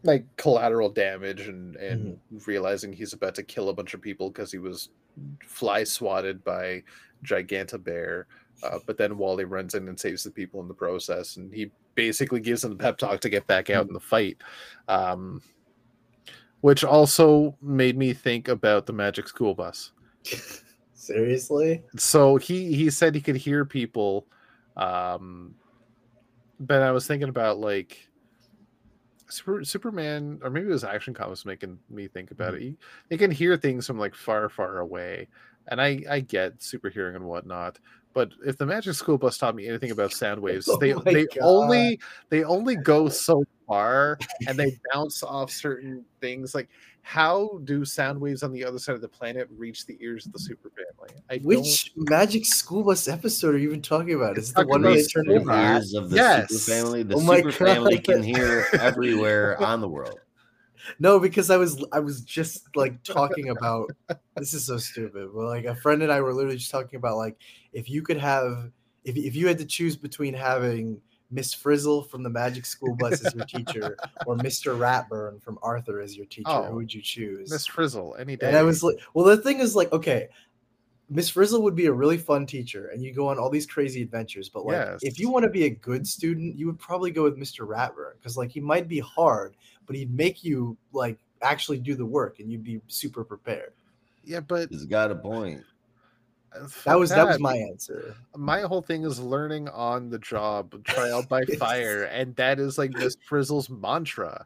like collateral damage and and realizing he's about to kill a bunch of people because he was fly swatted by Giganta Bear. Uh, but then Wally runs in and saves the people in the process, and he basically gives him the pep talk to get back out in the fight. Um, which also made me think about the Magic School Bus. Seriously? So he he said he could hear people, um, but I was thinking about like Super, Superman, or maybe it was Action Comics making me think about it. He, he can hear things from like far, far away. And I I get super hearing and whatnot, but if the Magic School Bus taught me anything about sound waves, Oh they they God. only they only go so far, and they bounce off certain things. Like how do sound waves on the other side of the planet reach the ears of the super family? I don't. Which Magic School Bus episode are you even talking about? Is it the one where they turn school into bus. rat? ears of the Yes. super family. The Oh my super family can hear everywhere on the world. No, because I was I was just like talking about this is so stupid. But like a friend and I were literally just talking about like if you could have if if you had to choose between having Miss Frizzle from the Magic School Bus as your teacher or Mr. Ratburn from Arthur as your teacher, Oh, who would you choose? Miss Frizzle any day. And I was like, well, the thing is, like, okay, Miss Frizzle would be a really fun teacher, and you go on all these crazy adventures. But like, if you want to be a good student, you would probably go with Mr. Ratburn because, like, he might be hard, but he'd make you like actually do the work, and you'd be super prepared. yeah, but He's got a point. That was that was my answer. my whole thing is learning on the job, trial by fire, and that is like Miss Frizzle's mantra.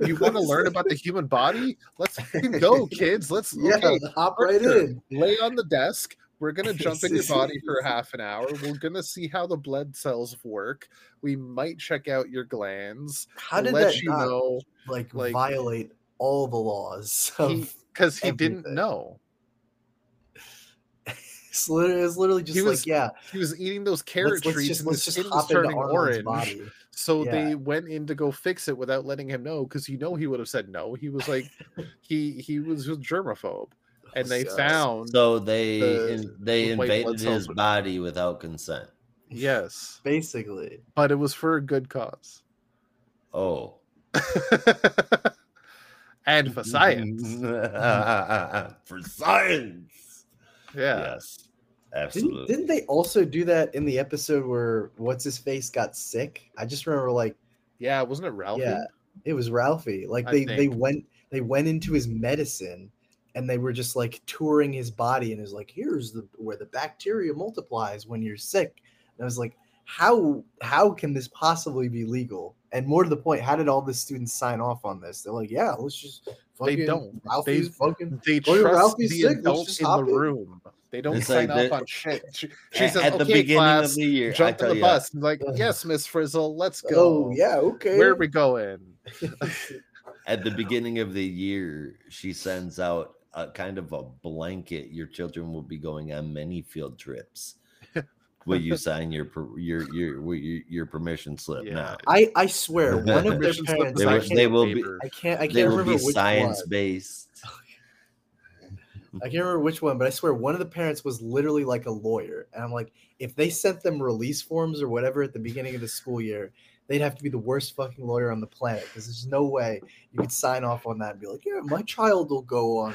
You want to learn about the human body? Let's go, kids. Let's yeah, okay, hop right in. lay on the desk. We're gonna jump in your body for half an hour. We're gonna see how the blood cells work. We might check out your glands. How did that you not know like, like- violate all the laws? Because he, didn't know. It's literally, it's literally just He like, was yeah, He was eating those carrot let's, let's trees just and let's his skin was turning orange. body. So Yeah. they went in to go fix it without letting him know because you know he would have said no. He was like he he was a germaphobe. And they So- found So they the- in, they the invaded his would- body without consent. yes, Basically, but it was for a good cause. Oh, and for science. for science. Yeah. Yes, absolutely. Didn't, didn't they also do that in the episode where what's his face got sick? I just remember like Yeah, wasn't it Ralphie? yeah, it was Ralphie. Like they they went they went into his medicine and they were just like touring his body and it was like here's the where the bacteria multiplies when you're sick. And I was like how how can this possibly be legal? And more to the point, how did all the students sign off on this? They're like, yeah, let's just fucking don't. Ralphie's They- fucking They trust Ralphie's the sick, adult in the in. Room. They don't It's sign like off the- on shit. She, she At- says, at the "Okay, beginning class, of the year, jump tell in the you, bus." And like, "Yes, Miss Frizzle, let's go." Oh yeah, okay. Where are we going? at the beginning of the year, she sends out a kind of a blanket. Your children will be going on many field trips. Will you sign your per- your your your permission slip Yeah. now? I I swear one of their parents. They I will- can't, they will be- I can't. I can't will remember be which science one. based. Mm-hmm. I can't remember which one, but I swear one of the parents was literally like a lawyer, and I'm like, if they sent them release forms or whatever at the beginning of the school year, they'd have to be the worst fucking lawyer on the planet because there's no way you could sign off on that and be like, yeah, my child will go on,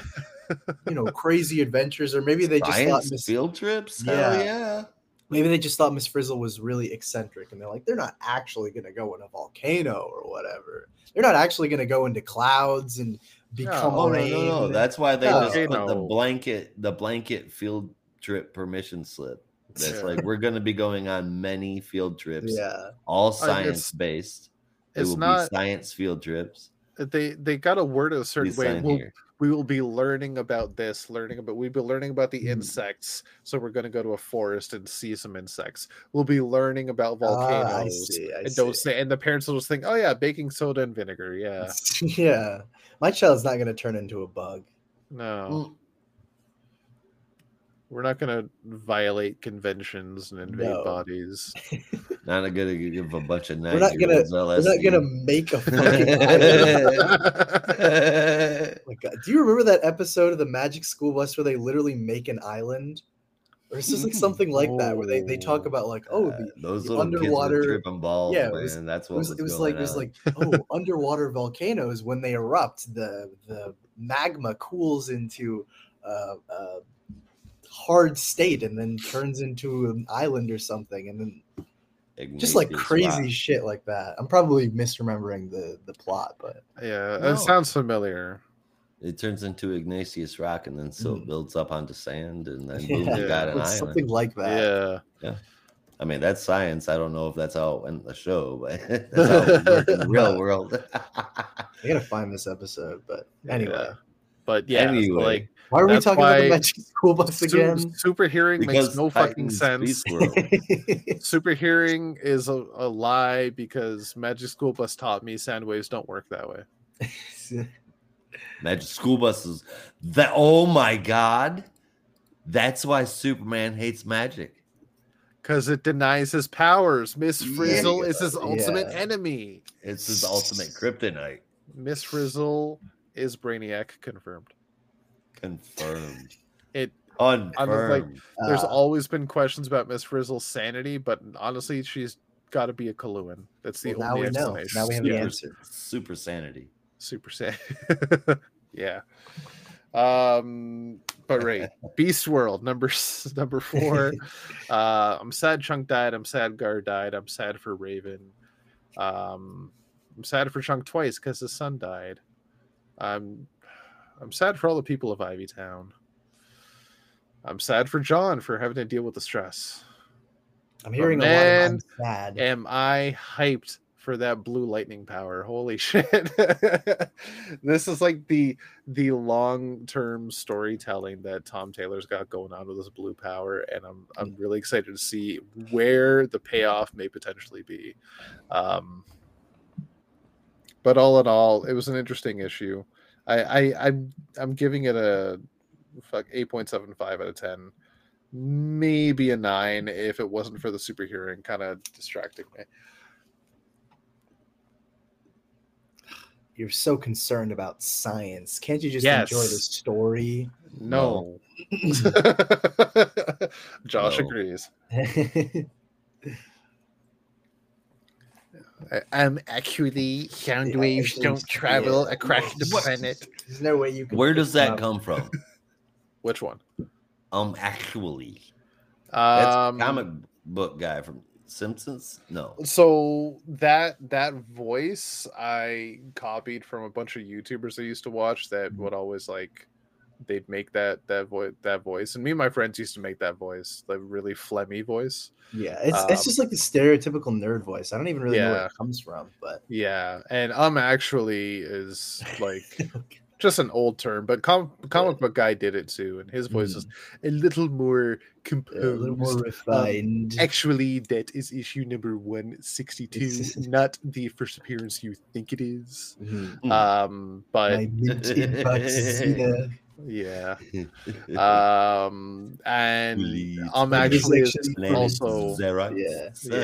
you know, crazy adventures, or maybe they just thought Miss, field trips. Hell Yeah. yeah. maybe they just thought Miss Frizzle was really eccentric, and they're like, they're not actually gonna go in a volcano or whatever. They're not actually gonna go into clouds and become no, rain. no, no. That's why they No. just put the blanket, the blanket field trip permission slip. That's Yeah. like we're going to be going on many field trips, yeah. all it's- science based. It will not. be science field trips. They they got to word it a certain way. We'll, here. We will be learning about this, learning about. We'll be learning about the Mhm. insects. So we're going to go to a forest and see some insects. We'll be learning about Ah, volcanoes. I see. I and see. those and the parents will just think, oh yeah, baking soda and vinegar. Yeah, yeah. My child's not gonna turn into a bug. no, Mm. We're not going to violate conventions and invade No. bodies. Not going to give a bunch of We're not gonna- nine-year-olds We're not gonna make a fucking island. Oh my God. Do you remember that episode of the Magic School Bus where they literally make an island? Or it's just like something like that where they, they talk Oh. about like, oh, Uh, the, those the little underwater- kids were tripping balls, Yeah, it man. was- That's it what was, was, it was going like it was like oh underwater volcanoes when they erupt the the magma cools into uh, a hard state and then turns into an island or something and then just like crazy Rock. shit like that i'm probably misremembering the the plot but yeah, No. it sounds familiar. It turns into igneous rock, and then so it Mhm. builds up onto sand, and then yeah, boom, you got an it's island. something like that Yeah, yeah. I mean, that's science. I don't know if that's how it went in the show, but that's how it in the real world. i gotta find this episode but anyway Yeah. But yeah, Anyway, like Why are we talking about the magic school bus su- again? super hearing makes because no fucking sense. Beast Super hearing is a, a lie because Magic School Bus taught me sound waves don't work that way. Magic School Buses. That oh my god. That's why Superman hates magic. Because it denies his powers. Miss Yeah. Frizzle is his ultimate Yeah. enemy. It's his ultimate kryptonite. Miss Frizzle is Brainiac confirmed. Confirmed. It Confirmed. there's Uh, always been questions about Miss Frizzle's sanity, but honestly, she's got to be a Coluan. That's the well, now only we know. Now we have the answer. Super sanity. Super sad. yeah. Um, but right, Beast World number number four. uh, I'm sad Chunk died. I'm sad Gar died. I'm sad for Raven. Um, I'm sad for Chunk twice because his son died. I'm I'm sad for all the people of Ivy Town. I'm sad for Jon for having to deal with the stress. I'm hearing a man, lot of sad. Am I hyped for that blue lightning power? Holy shit. this is like the the long-term storytelling that Tom Taylor's got going on with this blue power and I'm I'm really excited to see where the payoff may potentially be. Um but all in all, it was an interesting issue. I, I I'm I'm giving it a fuck 8.75 out of 10 maybe a nine if it wasn't for the super hearing kind of distracting me. You're so concerned about science. Can't you just enjoy the Yes. story? No. Josh No. agrees. I- I'm actually sound Yeah, waves I don't travel yeah. across the planet. There's no way you can. Where does that up. come from? Which one? Um, actually, that's Um, a comic book guy from Simpsons. No, so that that voice I copied from a bunch of YouTubers I used to watch that Mm-hmm. would always like they'd make that that voice that voice and me and my friends used to make that voice the really phlegmy voice Yeah, it's it's Um, just like the stereotypical nerd voice. I don't even really know where it comes from, but yeah and um actually is like just an old term but com- comic book guy did it too and his voice is a little more composed Mm. a little more refined. Actually, that is issue number 162, not the first appearance you think it is. Hmm. Um, but My minted bucks, yeah. yeah. Um, and Please. I'm actually is section- Name is also. Xerox. Yeah.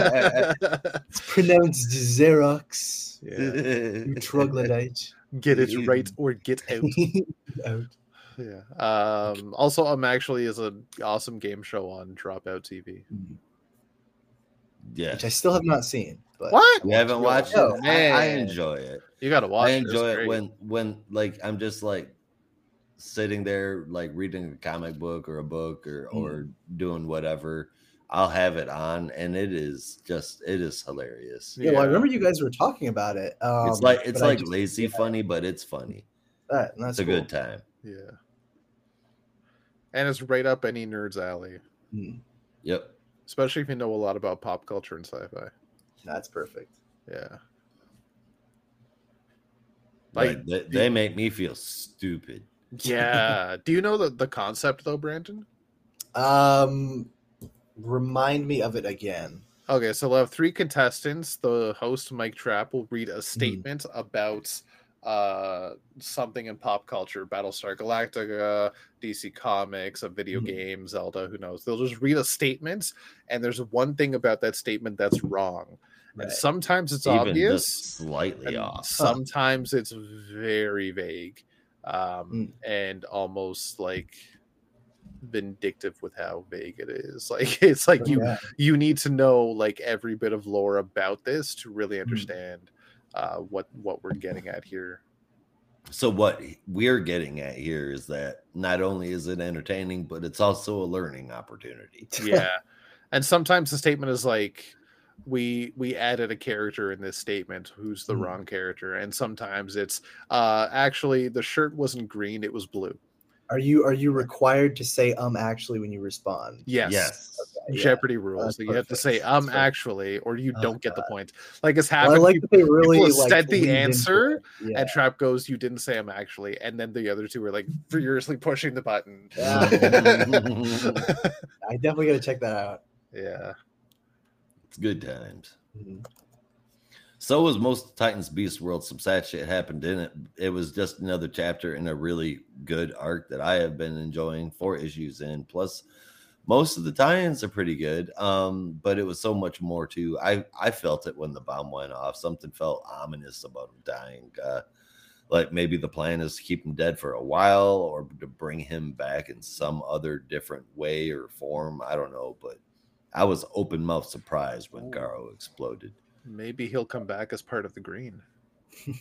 Yeah. It's pronounced Xerox. yeah. You troglodyte. Get it right or get out. Out. Yeah. Um, also, um, actually is an awesome game show on Dropout TV. yeah. Which I still have not seen. But What? You haven't watched No, it? I, I enjoy it. You gotta watch. I enjoy it great. when when like I'm just like sitting there like reading a comic book or a book or Hmm. or doing whatever. I'll have it on and it is just it is hilarious. yeah, well, I remember you guys were talking about it. Um, it's like it's like just- lazy yeah, funny, but it's funny. that, that's It's a good time. Yeah. And it's right up any nerd's alley, Mm, Yep. especially if you know a lot about pop culture and sci-fi. That's perfect. Yeah. Like Like, they, they make me feel stupid. Yeah. Do you know the, the concept though, Brandon? Um, remind me of it again. Okay, so we'll have three contestants. The host, Mike Trapp, will read Hmm. a statement about uh something in pop culture battlestar galactica dc comics a video Hmm. Mhm. game zelda who knows they'll just read a statement and there's one thing about that statement that's wrong Right. sometimes it's Even obvious slightly off. sometimes it's very vague um, Mm. and almost like vindictive with how vague it is like it's like you Yeah. you need to know like every bit of lore about this to really Mm. understand uh, what what we're getting at here So what we're getting at here is that not only is it entertaining, but it's also a learning opportunity. yeah and sometimes the statement is like we we added a character in this statement who's the Mhm. wrong character and sometimes it's uh actually the shirt wasn't green it was blue Are you are you required to say um actually when you respond? yes Yes. yeah. Jeopardy rules. That's So you have to say "um That's actually" or you Oh, don't get the point. Like it's Well, happened. Like people- they really people like said the answer. Yeah. and Trapp goes, "You didn't say "um actually," and then the other two were like furiously pushing the button. Yeah. I definitely gotta check that out. yeah. Good times. Mhm. So was most of Titans Beast World. Some sad shit happened in it. It was just another chapter in a really good arc that I have been enjoying four issues in. Plus, most of the tie-ins are pretty good. Um, but it was so much more too. I I felt it when the bomb went off. Something felt ominous about him dying. Uh, like maybe the plan is to keep him dead for a while or to bring him back in some other different way or form. I don't know, but I was open mouth surprised when Ooh. Garo exploded. Maybe he'll come back as part of the green.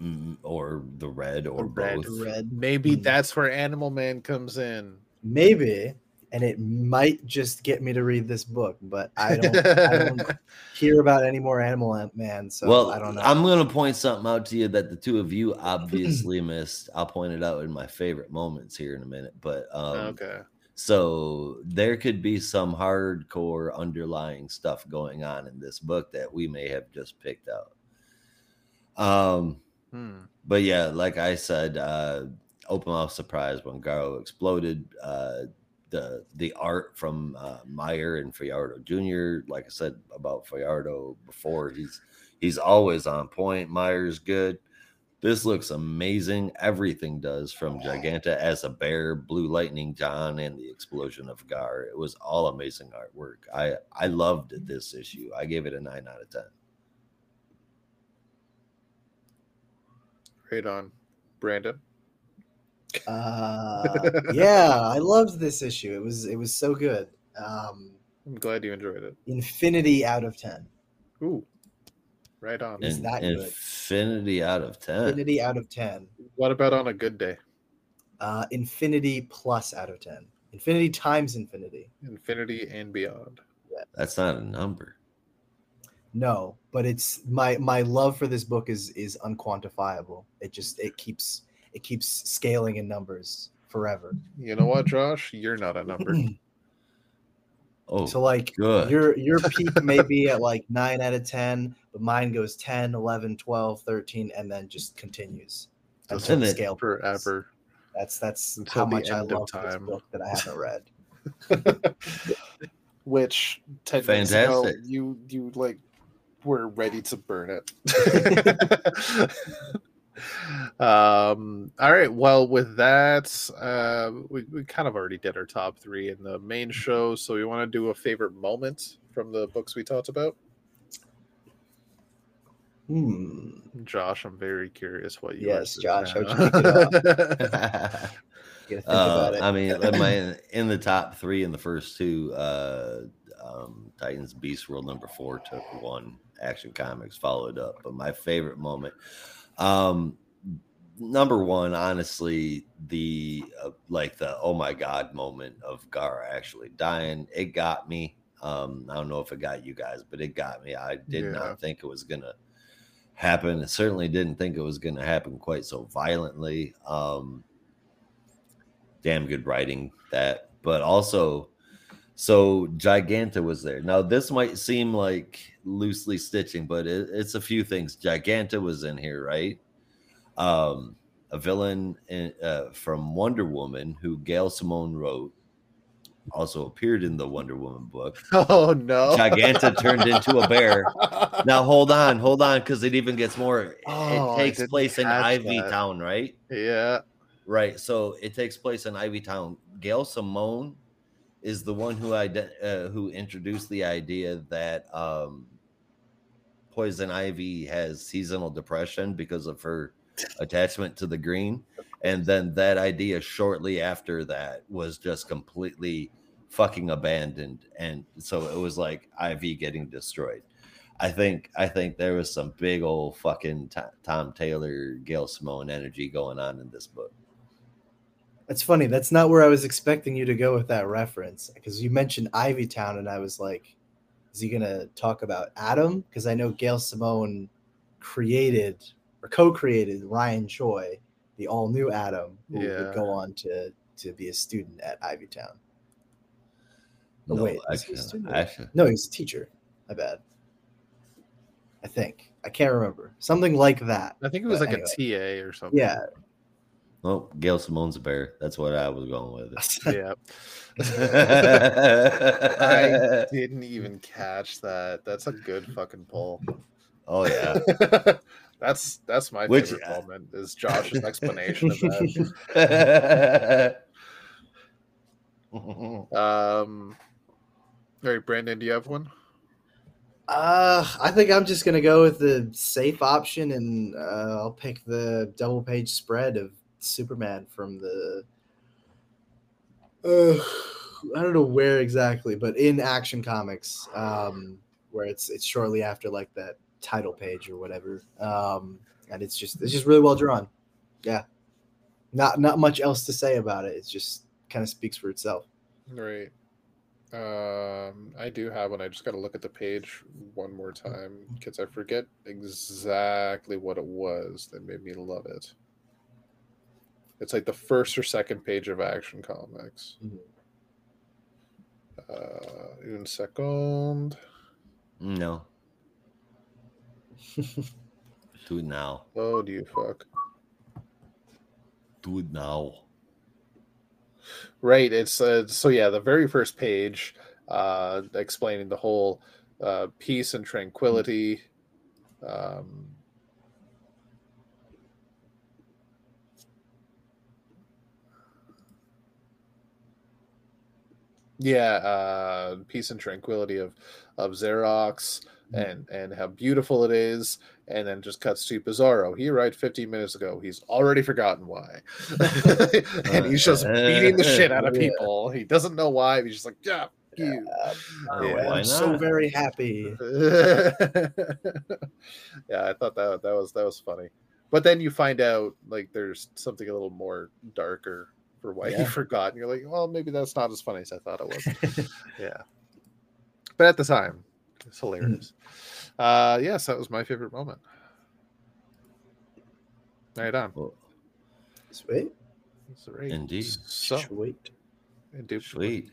Mm, or the red or The red. both. Red. Maybe Hmm. that's where Animal Man comes in. Maybe, and it might just get me to read this book, but I don't. I don't hear about any more Animal Man, so well, I don't know. I'm going to point something out to you that the two of you obviously missed. I'll point it out in my favorite moments here in a minute. But um, okay. So there could be some hardcore underlying stuff going on in this book that we may have just picked out. Um, Hmm. but yeah, like I said, uh, open mouth surprise when Garo exploded. Uh, the the art from uh, Meyer and Fiardo Jr. Like I said about Fiardo before, he's he's always on point. Meyer's good. This looks amazing. Everything does from Giganta as a bear, Blue Lightning Jon, and the explosion of Gar. It was all amazing artwork. I I loved this issue. I gave it a nine out of ten. Right on. Brandon. Uh, yeah, I loved this issue. It was it was so good. Um, I'm glad you enjoyed it. infinity out of ten. Ooh. Right on. Is And that good? infinity out of ten. Infinity out of ten. What about on a good day? Uh, infinity plus out of ten. Infinity times infinity. Infinity and beyond. That's not a number. No, but it's my my love for this book is is unquantifiable. It just it keeps it keeps scaling in numbers forever. You know what, Josh? You're not a number. Oh, So like good. your your peak may be at like 9 out of 10, but mine goes 10, 11, 12, 13 and then just continues Just until the scale. Forever. That's that's Until how much I end of love this time. book that I haven't read. Which ten minutes ago, you you like were ready to burn it. um all right well with that uh we, we kind of already did our top three in the main show so we want to do a favorite moment from the books we talked about Hmm. josh i'm very curious what you Yes, Josh, how'd you pick it up? Think Uh, about it. I mean, in my in the top three in the first two, uh, um, Titans Beast World number four took one. Action Comics followed up, but my favorite moment, um, number one, honestly, the uh, like the oh my god moment of Gar actually dying. It got me. Um, I don't know if it got you guys, but it got me. I did Yeah. not think it was gonna happen. I certainly didn't think it was gonna happen quite so violently. Um, damn good writing that but also so giganta was there now this might seem like loosely stitching but it, it's a few things giganta was in here right um a villain in, uh, from wonder woman who gail simone wrote also appeared in the wonder woman book oh no giganta turned into a bear now hold on hold on because it even gets more Oh, it takes place in ivy that. town right yeah Right. So it takes place in Ivy Town. Gail Simone is the one who ide- uh, who introduced the idea that um, poison ivy has seasonal depression because of her attachment to the green, and then that idea shortly after that was just completely fucking abandoned, and so it was like Ivy getting destroyed. I think I think there was some big old fucking Tom Taylor, Gail Simone energy going on in this book. That's funny. That's not where I was expecting you to go with that reference because you mentioned Ivy Town, and I was like, "Is he gonna talk about Atom?" Because I know Gail Simone created or co-created Ryan Choi, the all-new Atom, who Yeah. would go on to to be a student at Ivy Town. Oh, No, wait, is he a actually, student? No, he's a teacher. My bad. I think I can't remember something like that. I think it was But like anyway. a TA or something. Yeah, oh, Gail Simone's a bear. That's what I was going with. Yeah. I didn't even catch that. That's a good fucking pull. oh yeah. that's that's my Which- favorite moment is Josh's explanation of that. Um all right, Brandon, do you have one? Uh, I think I'm just gonna go with the safe option, and uh, I'll pick the double page spread of Superman from the. Uh, I don't know where exactly, but in Action Comics, um, where it's it's shortly after like that title page or whatever, um, and it's just it's just really well drawn. Yeah, not not much else to say about it. It just kind of speaks for itself. Right. Um, I do have one. I just got to look at the page one more time because I forget exactly what it was that made me love it. It's like the first or second page of Action Comics. Mhm. Uh, un second. no. Do it now. Oh, do you fuck? Do it now. Right. It's uh, so yeah. The very first page, uh, explaining the whole uh, peace and tranquility. Um, yeah, uh, peace and tranquility of of Zerox Mm-hmm. and and how beautiful it is, and then just cuts to Bizarro. He arrived 15 minutes ago. He's already forgotten why, and he's just beating the shit out of Yeah. people. He doesn't know why. He's just like, yeah, you. Oh, Yeah, I'm so very happy. yeah, I thought that that was that was funny. But then you find out like there's something a little more darker for why he Yeah. forgot, and you're like, well, maybe that's not as funny as I thought it was. yeah, but at the time, it's hilarious. Uh, yes, that was my favorite moment. Right on. Well, Sweet, That's right. Indeed. So, sweet, Indeed. sweet.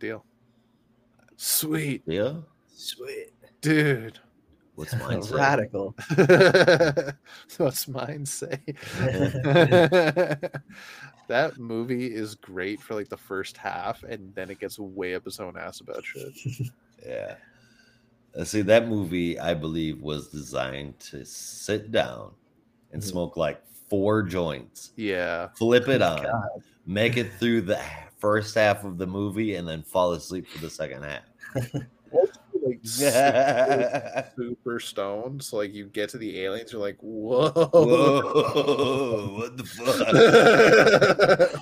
deal. Sweet, Yeah. sweet, dude. What's mine say? radical. What's mine say? that movie is great for like the first half, and then it gets way up its own ass about shit. Yeah. Uh, see, that movie, I believe, was designed to sit down and Mhm. smoke like four joints, Yeah, flip it on, make it through the first half of the movie, and then fall asleep for the second half. like super, super stoned. So like you get to the aliens, you're like, whoa. Whoa, what the fuck?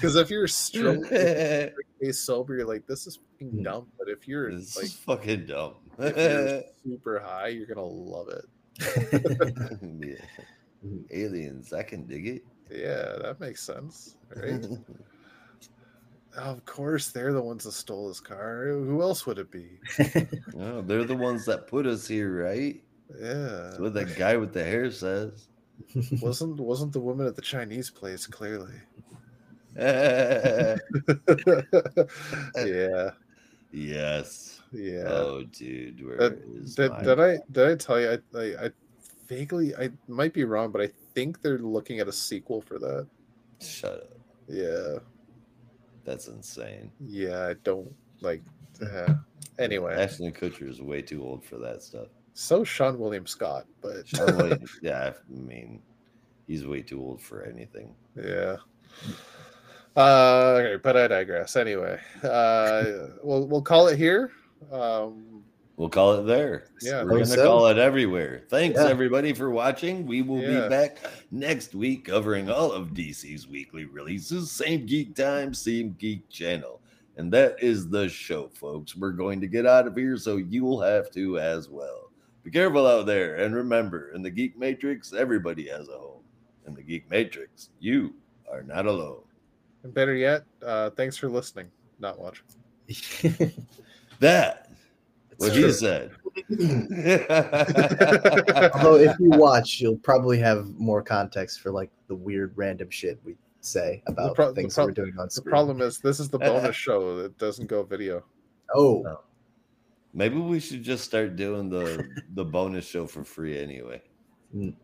Because if you're strong, sober, you're like, this is fucking Hmm. dumb. If you're This like, fucking dumb. super high, you're gonna love it. Yeah. Aliens, I can dig it. Yeah, that makes sense, right? of course, they're the ones that stole his car. Who else would it be? Oh, they're the ones that put us here, right? Yeah, That's what that guy with the hair says. wasn't wasn't the woman at the Chinese place clearly? yeah, yes. yeah. Oh, dude, where That- is Did, my- did I did I tell you? I, I I vaguely I might be wrong, but I think they're looking at a sequel for that. Shut up. Yeah, That's insane. yeah. I don't like. Uh, anyway, Ashton Kutcher is way too old for that stuff. so Seann William Scott, but William- yeah, I mean, he's way too old for anything. yeah. Uh, okay, but I digress. Anyway, uh, we'll we'll call it here. Um, We'll call it there. Yeah. We're gonna so. call it everywhere. Thanks Yeah. everybody for watching. We will Yeah. be back next week covering all of DC's weekly releases. Same geek time, same geek channel. And that is the show, folks. We're going to get out of here, so you'll have to as well. Be careful out there, and remember, in the Geek Matrix, everybody has a home. In the Geek Matrix, you are not alone. And better yet, uh, thanks for listening, not watching. That what true. he said. Although if you watch, you'll probably have more context for like the weird random shit we say about pro- the things pro- we're doing on screen. The problem is this is the bonus show that doesn't go video. Oh, Oh. Maybe we should just start doing the the bonus show for free anyway. Mm.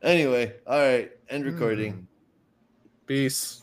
Anyway, all right, end recording. Peace.